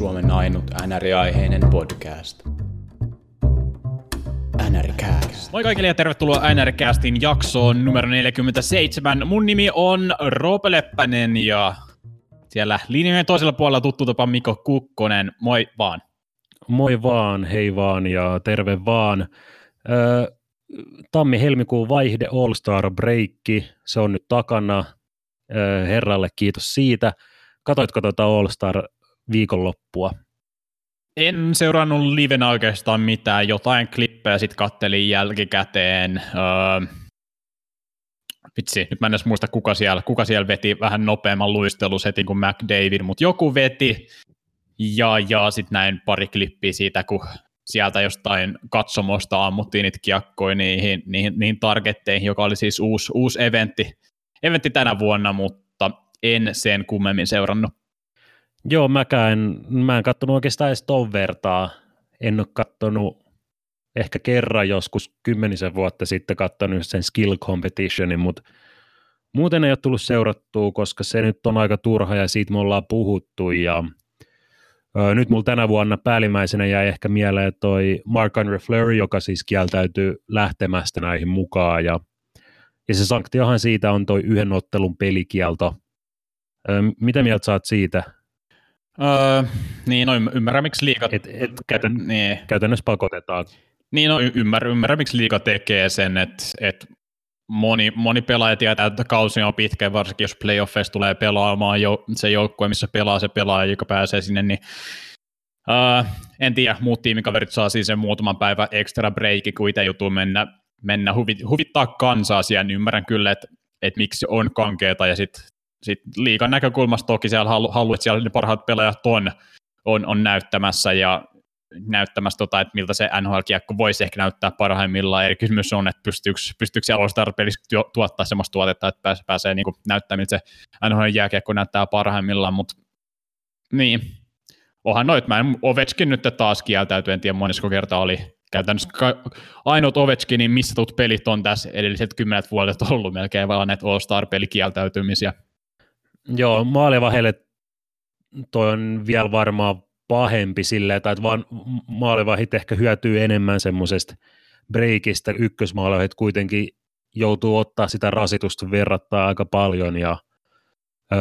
Suomen ainut NR-aiheinen podcast. NRCast. Moi kaikille ja tervetuloa NRCastin jaksoon numero 47. Mun nimi on Roope Leppänen ja siellä linjojen toisella puolella tuttu tapa Mikko Kukkonen. Moi vaan. Moi vaan, hei vaan ja terve vaan. Öö, Tammi-helmikuun vaihde All Star Breakki, se on nyt takana. Öö, herralle kiitos siitä. Katoitko tuota All Star viikonloppua? En seurannut livenä oikeastaan mitään, jotain klippejä sitten kattelin jälkikäteen. Öö, vitsi, nyt mä en edes muista kuka siellä, kuka siellä veti vähän nopeamman luistelusetin kuin McDavid, mutta joku veti, ja, ja sitten näin pari klippiä siitä, kun sieltä jostain katsomosta ammuttiin niitä kiekkoja niihin, niihin, niihin targetteihin, joka oli siis uusi, uusi eventti, eventti tänä vuonna, mutta en sen kummemmin seurannut. Joo, mäkään, mä en katsonut oikeastaan edes ton vertaa. En ole katsonut ehkä kerran joskus kymmenisen vuotta sitten katsonut sen skill competitionin, mutta muuten ei ole tullut seurattua, koska se nyt on aika turha ja siitä me ollaan puhuttu ja ö, nyt mulla tänä vuonna päällimmäisenä jäi ehkä mieleen toi Mark Andre Fleury, joka siis kieltäytyy lähtemästä näihin mukaan ja, ja se sanktiohan siitä on toi yhden ottelun pelikielto. Ö, mitä mieltä saat siitä? Öö, niin, no ymmärrän, miksi liikat... Et, et käytän, niin. Käytännössä pakotetaan. Niin, no ymmärrän, ymmärrän miksi liiga tekee sen, että, että moni, moni pelaaja tietää, että kausi on pitkä, varsinkin jos playoffeissa tulee pelaamaan jo, se joukkue, missä pelaa se pelaaja, joka pääsee sinne, niin uh, en tiedä, muut tiimikaverit saa siis sen muutaman päivän extra breaki, kun itse joutuu mennä, mennä huvit, huvittaa kansaa siellä, niin ymmärrän kyllä, että, että miksi on kankeeta, ja sitten sit liikan näkökulmasta toki siellä halu, halu että siellä ne parhaat pelaajat on, on, on näyttämässä, ja näyttämässä, tota, että miltä se NHL-kiekko voisi ehkä näyttää parhaimmillaan. Eri kysymys on, että pystyykö, pystyykö se all pelissä tuottaa sellaista tuotetta, että pääsee, pääsee niin näyttämään, miltä se NHL-jääkiekko näyttää parhaimmillaan, mutta niin, onhan noit, mä en Ovechkin nyt taas kieltäytyy, en tiedä monesko kerta oli käytännössä ainoat Ovechkinin missä tuut pelit on tässä edelliset kymmenet vuodet ollut melkein vaan näitä All-Star-pelikieltäytymisiä. Joo, maalivahelle toi on vielä varmaan pahempi silleen, että vaan maalivahit ehkä hyötyy enemmän semmoisesta breikistä. Ykkösmaalivahit kuitenkin joutuu ottaa sitä rasitusta verrattaa aika paljon ja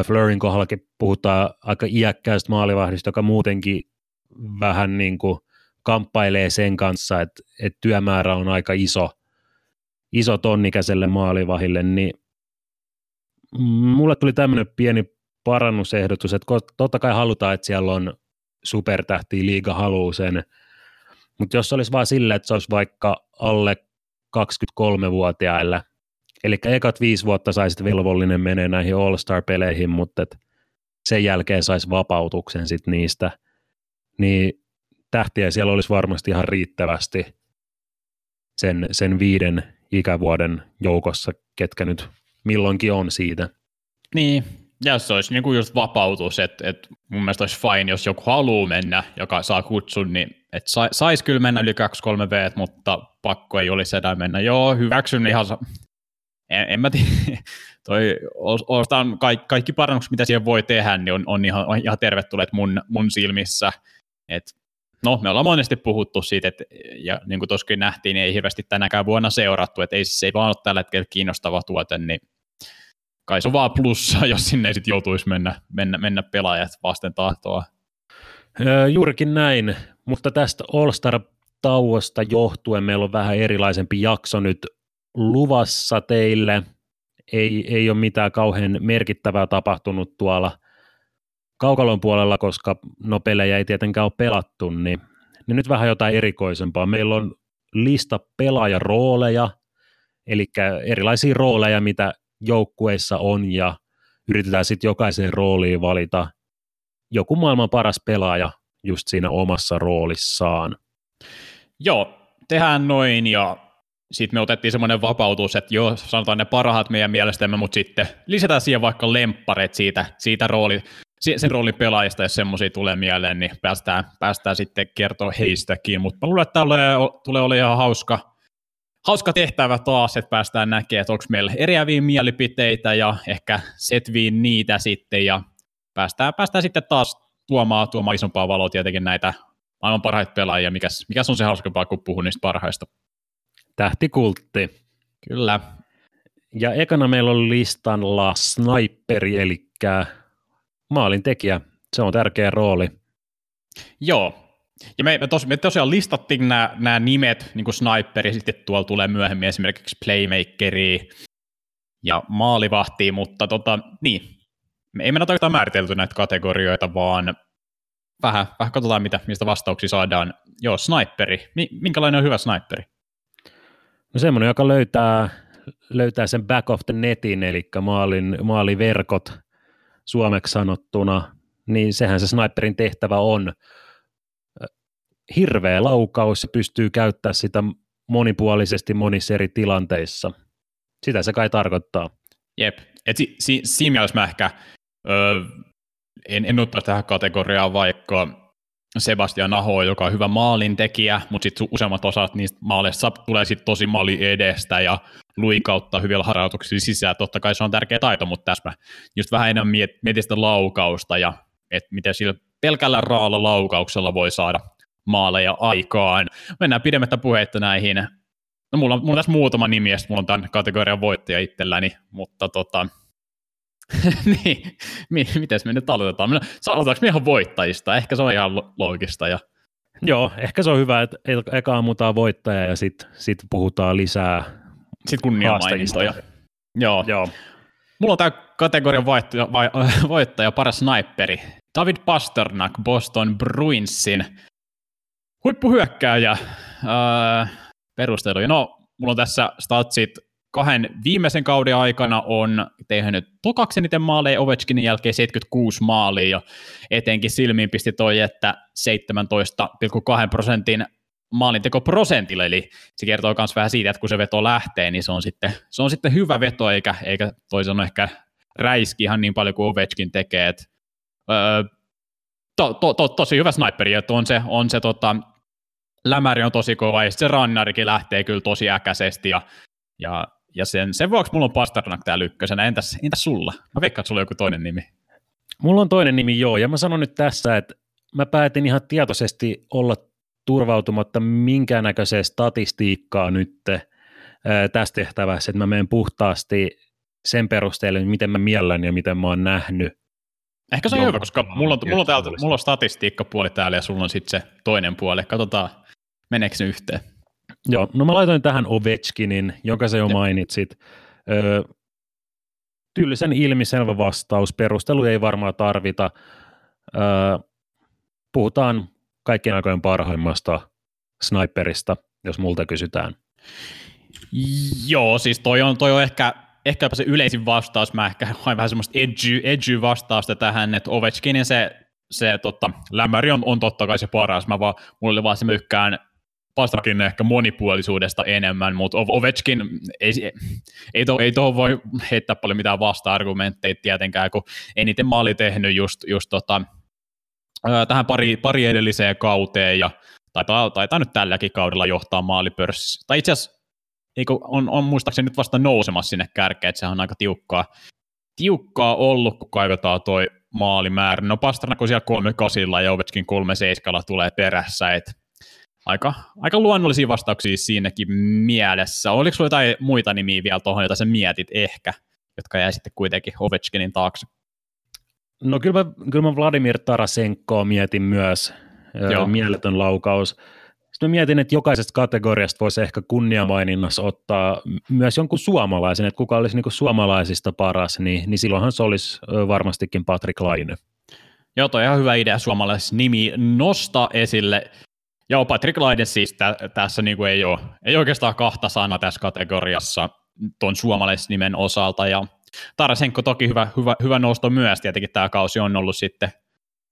Fleurin kohdallakin puhutaan aika iäkkäästä maalivahdista, joka muutenkin vähän niin kuin kamppailee sen kanssa, että, että työmäärä on aika iso, iso tonnikäiselle maalivahille, niin mulle tuli tämmöinen pieni parannusehdotus, että totta kai halutaan, että siellä on supertähti, liiga haluaa sen, mutta jos olisi vaan sillä, että se olisi vaikka alle 23-vuotiaille, eli ekat viisi vuotta saisit velvollinen menee näihin All-Star-peleihin, mutta et sen jälkeen saisi vapautuksen sit niistä, niin tähtiä siellä olisi varmasti ihan riittävästi sen, sen viiden ikävuoden joukossa, ketkä nyt milloinkin on siitä. Niin, ja se olisi niin kuin just vapautus, että, että mun mielestä olisi fine, jos joku haluaa mennä, joka saa kutsun, niin että saisi kyllä mennä yli 2-3 V, mutta pakko ei olisi enää mennä. Joo, hyväksyn ihan, en, en mä tiedä, toi, oikeastaan kaikki, kaikki parannukset, mitä siihen voi tehdä, niin on, on ihan, ihan tervetulleet mun, mun silmissä. Et, no, me ollaan monesti puhuttu siitä, että, ja niin kuin tuossakin nähtiin, niin ei hirveästi tänäkään vuonna seurattu, että ei, se ei vaan ole tällä hetkellä kiinnostava tuote, niin kai se on vaan plussa, jos sinne sitten joutuisi mennä, mennä, mennä pelaajat vasten tahtoa. Juurikin näin, mutta tästä All-Star-tauosta johtuen meillä on vähän erilaisempi jakso nyt luvassa teille. Ei, ei ole mitään kauhean merkittävää tapahtunut tuolla kaukalon puolella, koska no pelejä ei tietenkään ole pelattu, niin, niin nyt vähän jotain erikoisempaa. Meillä on lista pelaajarooleja, eli erilaisia rooleja, mitä joukkueissa on ja yritetään sitten jokaiseen rooliin valita joku maailman paras pelaaja just siinä omassa roolissaan. Joo, tehdään noin ja sitten me otettiin semmoinen vapautus, että joo, sanotaan ne parhaat meidän mielestämme, mutta sitten lisätään siihen vaikka lemppareet siitä, siitä rooli, sen roolin pelaajista, jos semmoisia tulee mieleen, niin päästään, päästään sitten kertoa heistäkin, mutta luulen, että tämä tulee olemaan ihan hauska, hauska tehtävä taas, että päästään näkemään, että onko meillä eriäviä mielipiteitä ja ehkä setviin niitä sitten ja päästään, päästään sitten taas, tuomaan, tuomaan isompaa valoa tietenkin näitä maailman parhaita pelaajia. Mikäs, mikäs on se hauskempaa, kun puhun niistä parhaista? Tähtikultti. Kyllä. Ja ekana meillä on listalla sniperi, eli maalin tekijä. Se on tärkeä rooli. Joo, ja me, me, tos, me tosiaan listattiin nämä, nämä nimet, niin kuin sniperi, sitten tuolla tulee myöhemmin esimerkiksi playmakeri ja maalivahti, mutta tota, niin, me ei mennä oikeastaan määritelty näitä kategorioita, vaan vähän, vähän katsotaan, mitä, mistä vastauksia saadaan. Joo, sniperi. Minkälainen on hyvä sniperi? No semmoinen, joka löytää, löytää sen back of the netin, eli maalin, maaliverkot suomeksi sanottuna, niin sehän se sniperin tehtävä on hirveä laukaus ja pystyy käyttämään sitä monipuolisesti monissa eri tilanteissa. Sitä se kai tarkoittaa. Jep, et si, si, siinä mielessä mä ehkä öö, en, en ottaa tähän kategoriaan vaikka Sebastian Aho, joka on hyvä maalintekijä, mutta sitten useammat osat niistä maaleista tulee sitten tosi maali edestä ja luikautta hyvillä harjoituksilla sisään. Totta kai se on tärkeä taito, mutta tässä mä just vähän enemmän mietin sitä laukausta ja että miten sillä pelkällä raalla laukauksella voi saada maaleja aikaan. Mennään pidemmättä puheitta näihin. No mulla on, mulla on tässä muutama nimi, ja mulla on tämän kategorian voittaja itselläni, mutta tota, niin, miten me nyt aloitetaan? Aloitetaanko me ihan voittajista? Ehkä se on ihan loogista. Ja... Joo, ehkä se on hyvä, että eka ammutaan voittaja ja sitten sit puhutaan lisää Sitten kunniamainintoja. Joo. Joo. Mulla on tämä kategorian voittaja, voittaja, paras sniperi. David Pasternak Boston Bruinsin Huippuhyökkääjä. Öö, perusteluja. No, mulla on tässä statsit kahden viimeisen kauden aikana on tehnyt tokaksi eniten maaleja Ovechkinin jälkeen 76 maalia, ja etenkin silmiin pisti toi, että 17,2 prosentin maalintekoprosentilla, eli se kertoo myös vähän siitä, että kun se veto lähtee, niin se on sitten, se on sitten hyvä veto, eikä, eikä toisaalta ehkä räiski ihan niin paljon kuin Ovechkin tekee, että öö, to, to, to, tosi hyvä sniperi, että on se, on se tota, lämäri on tosi kova, ja se rannarikin lähtee kyllä tosi äkäisesti, ja, ja, ja sen, sen vuoksi mulla on Pasternak täällä ykkösenä. Entäs, entäs sulla? Mä veikkaan, että sulla on joku toinen nimi. Mulla on toinen nimi, joo, ja mä sanon nyt tässä, että mä päätin ihan tietoisesti olla turvautumatta minkäännäköiseen statistiikkaa nyt tässä tehtävässä, että mä menen puhtaasti sen perusteella, miten mä miellän ja miten mä oon nähnyt Ehkä se on hyvä, koska mulla on, mulla on, täältä, mulla on statistiikkapuoli täällä ja sulla on sitten se toinen puoli. Katsotaan, meneekö se yhteen. Joo, no mä laitoin tähän Ovechkinin, jonka sä jo ja. mainitsit. Öö, tyylisen ilmiselvä vastaus, perustelu ei varmaan tarvita. Öö, puhutaan kaikkien aikojen parhaimmasta sniperista, jos multa kysytään. Joo, siis toi on, toi on ehkä ehkäpä se yleisin vastaus, mä ehkä hain vähän semmoista edgy, edgy vastausta tähän, että Ovechkinin se, se tota, lämmäri on, on totta kai se paras, mä vaan, mulla oli vaan se mykkään Pastrakin ehkä monipuolisuudesta enemmän, mutta Ovechkin ei, ei, to, ei tuohon voi heittää paljon mitään vasta-argumentteja tietenkään, kun eniten maali tehnyt just, just tota, tähän pari, pari edelliseen kauteen ja taitaa, taitaa nyt tälläkin kaudella johtaa maalipörssi. Tai itse asiassa on, on muistaakseni nyt vasta nousemassa sinne kärkeen, että sehän on aika tiukkaa, tiukkaa ollut, kun kaivetaan toi maalimäärä. No Pasternak on siellä kolme kasilla ja Ovechkin kolme seiskalla tulee perässä, että aika, aika luonnollisia vastauksia siinäkin mielessä. Oliko sulla jotain muita nimiä vielä tuohon, joita sä mietit ehkä, jotka jäi sitten kuitenkin Ovechkinin taakse? No kyllä mä, kyllä mä Vladimir Tarasenkoa mietin myös, Joo. mieletön laukaus. Sitten mä mietin, että jokaisesta kategoriasta voisi ehkä kunniamaininnassa ottaa myös jonkun suomalaisen, että kuka olisi niin suomalaisista paras, niin, niin silloinhan se olisi varmastikin Patrick Laine. Joo, toi on ihan hyvä idea suomalaisen nimi nostaa esille. Joo, Patrick Laine siis tä- tässä niin kuin ei, ole, ei oikeastaan kahta sanaa tässä kategoriassa tuon suomalaisnimen osalta, ja Tarasenko toki hyvä, hyvä, hyvä nosto myös, tietenkin tämä kausi on ollut sitten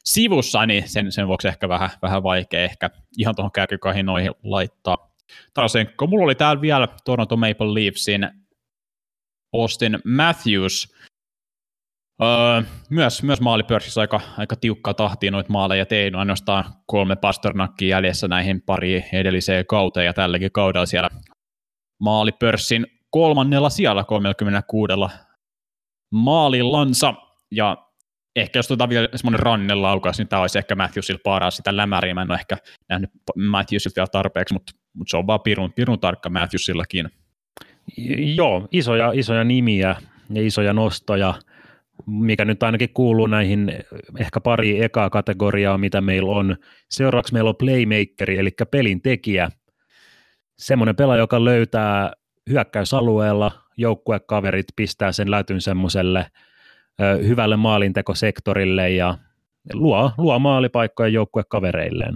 sivussa, niin sen, sen vuoksi ehkä vähän, vähän vaikea ehkä ihan tuohon kärkikahinoihin laittaa. Tarasenko, mulla oli täällä vielä Toronto Maple Leafsin Austin Matthews, Öö, myös, myös maalipörssissä aika, aika tiukka tahtiin noita maaleja tein, ainoastaan kolme Pasternakkia jäljessä näihin pari edelliseen kauteen, ja tälläkin kaudella siellä maalipörssin kolmannella sijalla 36 maalillansa, ja ehkä jos tuota vielä semmoinen rannelaukaus, niin tämä olisi ehkä Matthewsilla paras sitä lämäriä. Mä en ole ehkä nähnyt Matthewsilta vielä tarpeeksi, mutta, mutta se on vaan pirun, pirun tarkka Matthewsillakin. Joo, isoja, isoja nimiä ja isoja nostoja, mikä nyt ainakin kuuluu näihin ehkä pari ekaa kategoriaa, mitä meillä on. Seuraavaksi meillä on playmakeri, eli pelin tekijä. Semmoinen pelaaja, joka löytää hyökkäysalueella joukkuekaverit, pistää sen lätyn semmoiselle hyvälle maalintekosektorille ja luo, luo maalipaikkoja joukkuekavereilleen.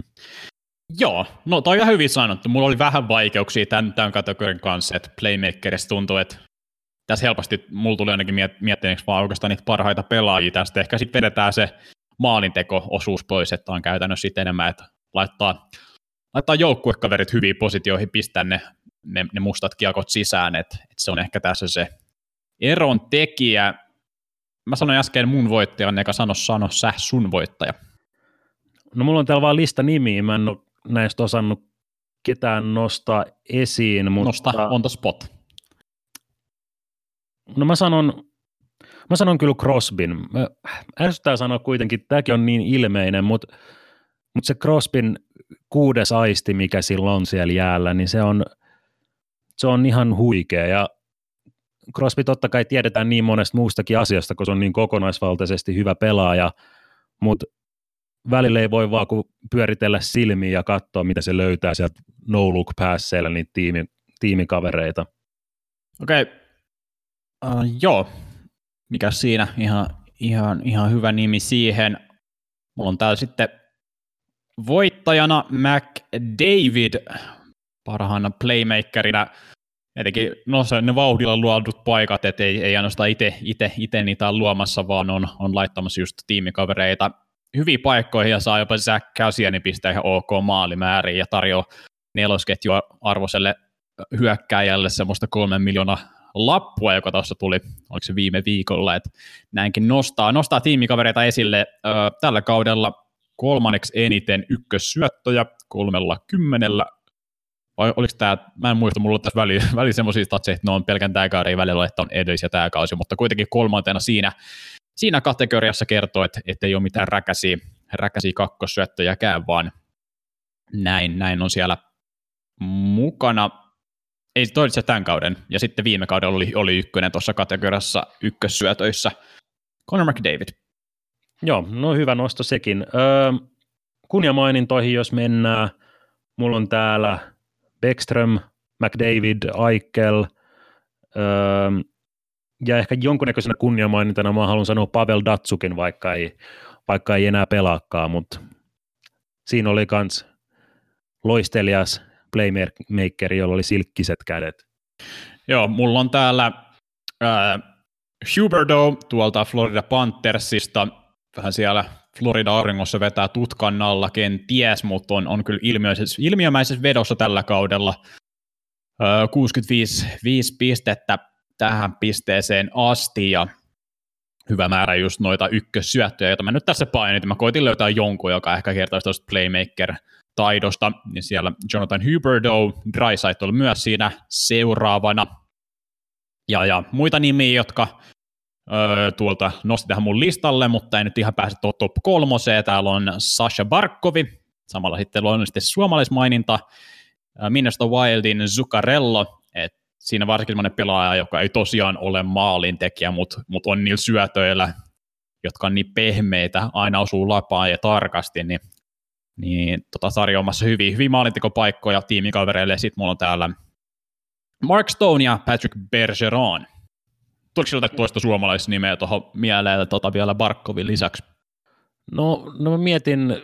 Joo, no toi on hyvin sanottu. Mulla oli vähän vaikeuksia tämän, tämän kategorian kanssa, että Playmakerista tuntuu, että tässä helposti mulla tuli ainakin miet- miettineeksi vaan oikeastaan niitä parhaita pelaajia tästä. Ehkä sitten vedetään se maalinteko-osuus pois, että on käytännössä sitten enemmän, että laittaa, laittaa joukkuekaverit hyviin positioihin, pistää ne, ne, ne mustat kiekot sisään, että, että se on ehkä tässä se eron tekijä. Mä sanoin äsken mun voittaja, eikä sano, sano sä sun voittaja. No mulla on täällä vaan lista nimiä, mä en ole näistä osannut ketään nostaa esiin. Mutta... Nosta on the spot. No mä sanon, mä sanon kyllä Crosbyn. ärsyttää sanoa kuitenkin, tämäkin on niin ilmeinen, mutta, mutta se Crosbyn kuudes aisti, mikä sillä on siellä jäällä, niin se on, se on ihan huikea. Ja Crosby totta kai tiedetään niin monesta muustakin asiasta, kun se on niin kokonaisvaltaisesti hyvä pelaaja, mutta välillä ei voi vaan pyöritellä silmiä ja katsoa, mitä se löytää sieltä no look passeilla niitä tiimi, tiimikavereita. Okei, okay. Uh, joo, mikä siinä, ihan, ihan, ihan hyvä nimi siihen. Mulla on täällä sitten voittajana McDavid parhaana playmakerina, etenkin no, se, ne vauhdilla luodut paikat, että ei, ei ainoastaan itse niitä on luomassa, vaan on, on laittamassa just tiimikavereita hyviä paikkoihin ja saa jopa Zach Cassiani pistää ihan ok maalimääriin ja tarjoaa nelosketjua arvoiselle hyökkäjälle semmoista kolmen miljoonaa lappua, joka tuossa tuli, oliko se viime viikolla, että näinkin nostaa, nostaa tiimikavereita esille ö, tällä kaudella kolmanneksi eniten ykkössyöttöjä kolmella kymmenellä, vai oliko tämä, mä en muista, mulla on tässä väli, väli semmoisia statseja, että ne on pelkän tämä kauden välillä, että on edellis ja tämä kausi, mutta kuitenkin kolmantena siinä siinä kategoriassa kertoo, että, että ei ole mitään räkäsiä, räkäsiä kakkossyöttöjäkään, vaan näin, näin on siellä mukana. Ei toivottavasti tämän kauden, ja sitten viime kaudella oli, oli ykkönen tuossa kategoriassa ykkössyötöissä. Conor McDavid. Joo, no hyvä nosto sekin. Öö, kunniamainintoihin, jos mennään, mulla on täällä Beckström, McDavid, Aikel, öö, ja ehkä jonkunnäköisenä kunniamainintana mä haluan sanoa Pavel Datsukin, vaikka ei, vaikka ei enää pelaakaan, mutta siinä oli kans loistelias playmaker, jolla oli silkkiset kädet. Joo, mulla on täällä äh, Huberdo tuolta Florida Panthersista, vähän siellä Florida auringossa vetää tutkan alla, ties, mutta on, on kyllä ilmiömäisessä, ilmiömäisessä vedossa tällä kaudella. Äh, 65 5 pistettä tähän pisteeseen asti ja hyvä määrä just noita ykkössyöttöjä, joita mä nyt tässä painotin. Mä koitin löytää jonkun, joka ehkä kertoisi tuosta playmaker-taidosta, niin siellä Jonathan Huberdo, Dreisaitl myös siinä seuraavana. Ja, ja muita nimiä, jotka öö, tuolta nosti tähän mun listalle, mutta ei nyt ihan pääse top kolmoseen. Täällä on Sasha Barkovi, samalla sitten luonnollisesti suomalaismaininta, Minnesota Wildin Zuccarello, että siinä varsinkin sellainen pelaaja, joka ei tosiaan ole maalintekijä, mutta mut on niillä syötöillä, jotka on niin pehmeitä, aina osuu lapaan ja tarkasti, niin, niin tota, tarjoamassa hyvin, hyvin maalintekopaikkoja tiimikavereille. Sitten mulla on täällä Mark Stone ja Patrick Bergeron. Tuliko sieltä toista suomalaisnimeä tuohon mieleen tota vielä Barkovin lisäksi? No, no mä mietin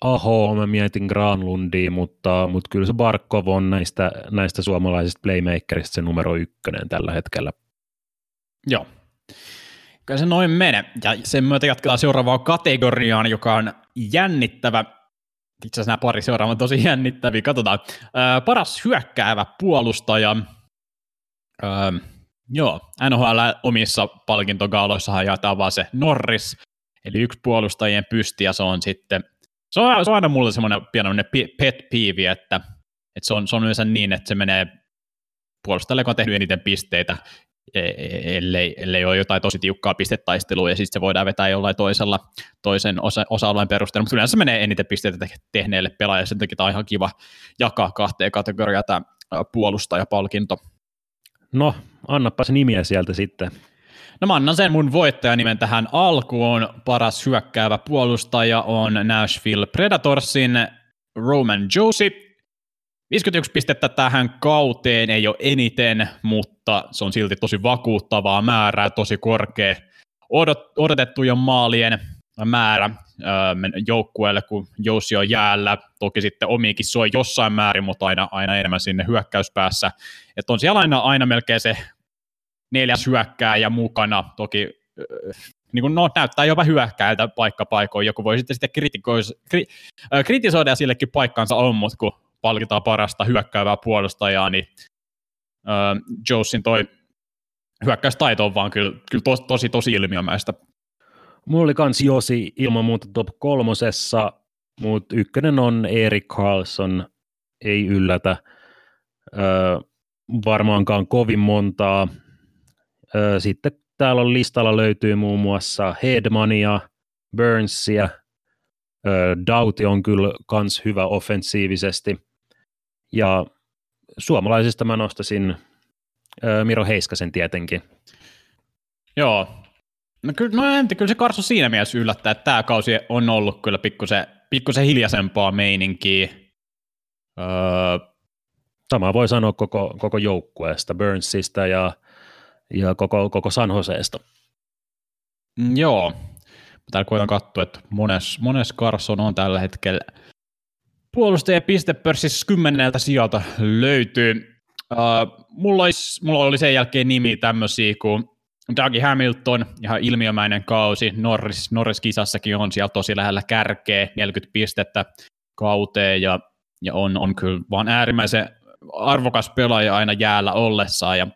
Aho, mä mietin Granlundia, mutta, mutta kyllä se Barkov on näistä, näistä suomalaisista playmakerista se numero ykkönen tällä hetkellä. Joo. Kyllä se noin menee. Ja sen myötä jatketaan seuraavaan kategoriaan, joka on jännittävä. Itse asiassa nämä pari seuraavaa on tosi jännittäviä. Katsotaan. Ää, paras hyökkäävä puolustaja. Ää, joo, NHL omissa palkintogaaloissahan jaetaan vaan se Norris, eli yksi puolustajien pysti, ja se on sitten – se on, se on aina mulle semmoinen pienoinen pet piivi, että, että se, on, se on yleensä niin, että se menee puolustajalle, joka on tehnyt eniten pisteitä, ellei, ellei ole jotain tosi tiukkaa pistetaistelua, ja sitten se voidaan vetää jollain toisella, toisen osa, osa-alueen perusteella, mutta yleensä menee eniten pisteitä tehneelle pelaajalle, sen takia tämä on ihan kiva jakaa kahteen kategoriaan tämä puolustajapalkinto. No, annapas nimiä sieltä sitten. No mä annan sen mun voittajanimen tähän alkuun. Paras hyökkäävä puolustaja on Nashville Predatorsin Roman Josie. 51 pistettä tähän kauteen ei ole eniten, mutta se on silti tosi vakuuttavaa määrää, tosi korkea odot, odotettujen maalien määrä joukkueelle, kun Josi on jäällä. Toki sitten omiikin soi jossain määrin, mutta aina, aina enemmän sinne hyökkäyspäässä. Että on siellä aina, aina melkein se neljäs hyökkääjä mukana. Toki niin kuin, no, näyttää jopa hyökkäältä paikkapaikoin. Joku voi sitten, sitten kri, äh, kritisoida ja sillekin paikkansa on, mutta kun palkitaan parasta hyökkäävää puolustajaa, niin äh, Josin toi hyökkäystaito on vaan kyllä, kyllä tos, tosi, tosi ilmiömäistä. Mulla oli kans Josi ilman muuta top kolmosessa, mutta ykkönen on Erik Carlson, ei yllätä. Öö, varmaankaan kovin montaa. Öö, sitten täällä on listalla löytyy muun muassa Hedmania, Burnsia, öö, Dauti on kyllä kans hyvä offensiivisesti. Ja suomalaisista mä nostasin öö, Miro Heiskasen tietenkin. Joo, No kyllä, no en, kyllä se Karso siinä mielessä yllättää, että tämä kausi on ollut kyllä pikkusen, pikkusen hiljaisempaa meininkiä. Öö... Sama voi sanoa koko, koko joukkueesta, Burnsista ja, ja koko, koko San Joseesta. Mm, joo, täällä koitan katsoa, että mones, mones Carson on tällä hetkellä puolustaja pistepörssissä kymmeneltä sieltä löytyy. Uh, mulla, olisi, mulla oli sen jälkeen nimi tämmöisiä kuin Dougie Hamilton, ihan ilmiömäinen kausi, Norris, Norris-kisassakin on siellä tosi lähellä kärkeä, 40 pistettä kauteen, ja, ja on, on kyllä vaan äärimmäisen arvokas pelaaja aina jäällä ollessaan, ja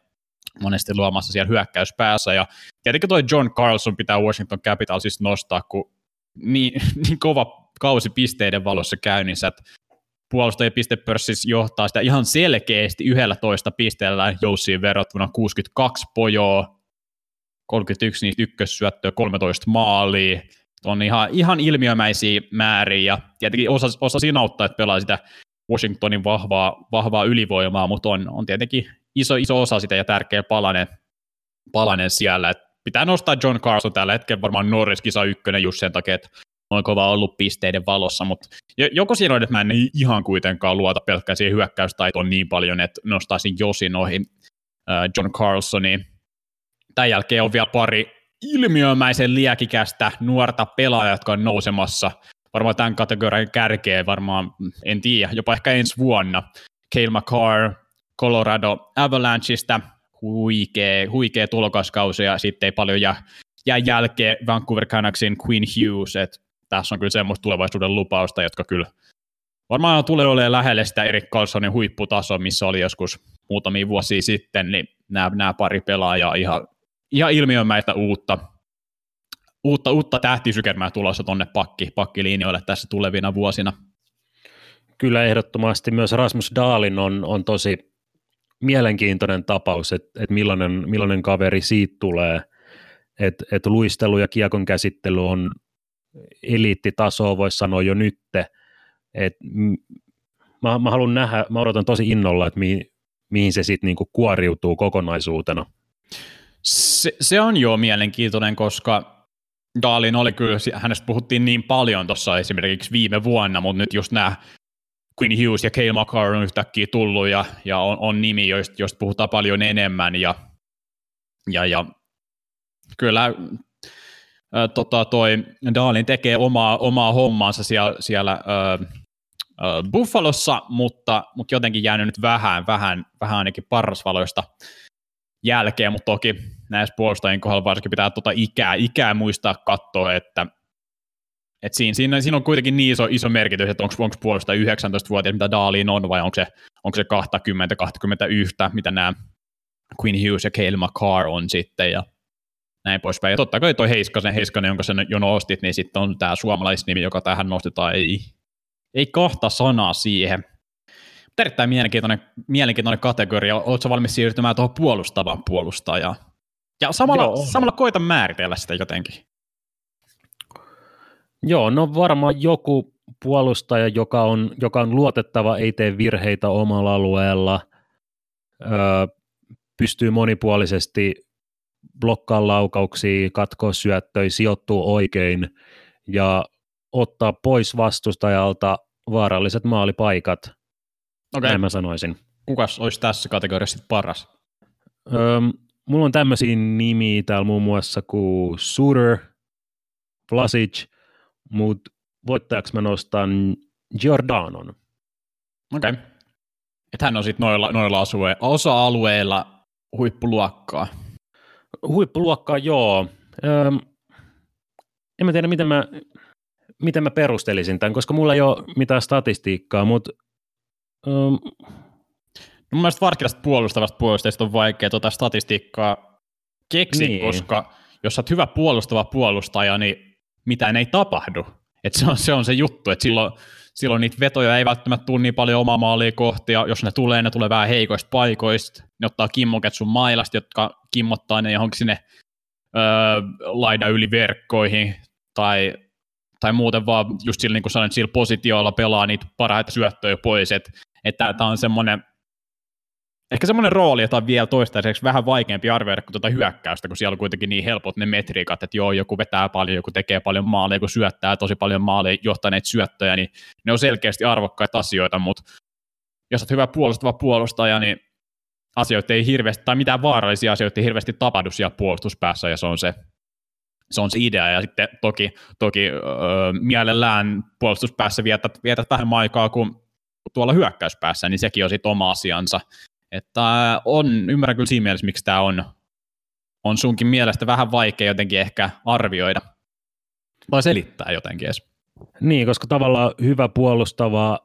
monesti luomassa siellä hyökkäyspäässä, ja tietenkin toi John Carlson pitää Washington Capitalsista nostaa, kun niin, niin kova kausi pisteiden valossa käynnissä, että puolustaja pistepörssissä johtaa sitä ihan selkeästi 11 pisteellä Joussiin verrattuna 62 pojoa, 31 niistä ykkössyöttöä, 13 maalia, on ihan, ihan ilmiömäisiä määriä, ja tietenkin osa, osa siinä auttaa, että pelaa sitä Washingtonin vahvaa, vahvaa ylivoimaa, mutta on, on tietenkin iso, iso osa sitä ja tärkeä palanen, palanen siellä. Et pitää nostaa John Carson tällä hetkellä varmaan Norris kisa ykkönen just sen takia, että on kova ollut pisteiden valossa, mutta joko siinä on, että mä en ihan kuitenkaan luota pelkkään siihen hyökkäystaitoon niin paljon, että nostaisin Josin ohi John Carlsonin, Tämän jälkeen on vielä pari ilmiömäisen liekikästä nuorta pelaajaa, jotka on nousemassa varmaan tämän kategorian kärkeen varmaan, en tiedä, jopa ehkä ensi vuonna. Cale McCarr, Colorado Avalancheista, huikea, huikea tulokaskausi ja sitten ei paljon jää, jää jälkeen Vancouver Canucksin Queen Hughes, että tässä on kyllä semmoista tulevaisuuden lupausta, jotka kyllä varmaan tulee olemaan lähelle sitä Erik Carlsonin huipputasoa, missä oli joskus muutamia vuosia sitten, niin nämä, nämä pari pelaajaa ihan ihan ilmiömäistä uutta, uutta, uutta tähtisykermää tulossa tuonne pakki, pakkilinjoille tässä tulevina vuosina. Kyllä ehdottomasti myös Rasmus Daalin on, on tosi mielenkiintoinen tapaus, että et millainen, millainen kaveri siitä tulee, että et luistelu ja kiekon käsittely on eliittitasoa, voisi sanoa jo nytte, et mä, mä haluan nähdä, mä odotan tosi innolla, että mi, mihin se sitten niinku kuoriutuu kokonaisuutena. Se, se on jo mielenkiintoinen, koska Daalin oli kyllä, hänestä puhuttiin niin paljon tuossa esimerkiksi viime vuonna, mutta nyt just nämä Quinn Hughes ja Cale McCarr on yhtäkkiä tullut ja, ja on, on nimi, joista, joista puhutaan paljon enemmän ja, ja, ja kyllä tota, toi Daalin tekee omaa, omaa hommaansa siellä, siellä ä, ä, Buffalossa, mutta, mutta jotenkin jäänyt nyt vähän, vähän, vähän ainakin parrasvaloista jälkeen, mutta toki näissä puolustajien kohdalla varsinkin pitää tuota ikää, ikää muistaa katsoa, että et siinä, siinä, siinä, on kuitenkin niin iso, iso merkitys, että onko, puolustaja 19-vuotias, mitä Daaliin on, vai onko se, onko se 20-21, mitä nämä Queen Hughes ja Cale McCarr on sitten, ja näin poispäin. Ja totta kai toi Heiskanen, Heiskanen jonka sen jo nostit, niin sitten on tämä suomalaisnimi, joka tähän nostetaan, ei, ei kahta sanaa siihen. erittäin mielenkiintoinen, mielenkiintoinen kategoria. Oletko valmis siirtymään tuohon puolustavaan puolustajaan? Ja samalla, Joo. samalla koita määritellä sitä jotenkin. Joo, no varmaan joku puolustaja, joka on, joka on luotettava, ei tee virheitä omalla alueella, öö, pystyy monipuolisesti blokkaa laukauksia, katkoa syöttöjä, sijoittuu oikein ja ottaa pois vastustajalta vaaralliset maalipaikat. Okay. Näin mä sanoisin. Kukas olisi tässä kategoriassa paras? Öö, mulla on tämmöisiä nimiä täällä muun muassa kuin Suter, Vlasic, mutta voittajaksi mä nostan Giordanon. Okei. Okay. Että hän on sitten noilla, noilla asue- osa-alueilla huippuluokkaa. Huippuluokkaa, joo. Öm, en mä tiedä, miten mä, miten mä perustelisin tämän, koska mulla ei ole mitään statistiikkaa, mutta öm, No mun mielestä varsinkin puolustavasta puolustajasta on vaikea tuota statistiikkaa keksiä, niin. koska jos sä oot hyvä puolustava puolustaja, niin mitään ei tapahdu. Et se, on, se on se juttu, että silloin, silloin niitä vetoja ei välttämättä tule niin paljon omaa maalia kohti, ja jos ne tulee, ne tulee vähän heikoista paikoista, ne ottaa kimmoket sun mailasta, jotka kimmottaa ne johonkin sinne öö, laida yli verkkoihin, tai, tai muuten vaan just sillä, niin kuin sanoin, sillä positiolla pelaa niitä parhaita syöttöjä pois, että että tämä on semmoinen ehkä semmoinen rooli, jota on vielä toistaiseksi vähän vaikeampi arvioida kuin tuota hyökkäystä, kun siellä on kuitenkin niin helpot ne metriikat, että joo, joku vetää paljon, joku tekee paljon maaleja, joku syöttää tosi paljon maaleja, johtaneet syöttöjä, niin ne on selkeästi arvokkaita asioita, mutta jos olet hyvä puolustava puolustaja, niin asioita ei hirveästi, tai mitään vaarallisia asioita ei hirveästi tapahdu siellä puolustuspäässä, ja se on se, se on se idea, ja sitten toki, toki öö, mielellään puolustuspäässä vietät, vietät vähän aikaa kuin tuolla hyökkäyspäässä, niin sekin on sitten oma asiansa, että on, ymmärrän kyllä siinä mielessä, miksi tämä on, on sunkin mielestä vähän vaikea jotenkin ehkä arvioida. Tai selittää jotenkin edes. Niin, koska tavallaan hyvä puolustava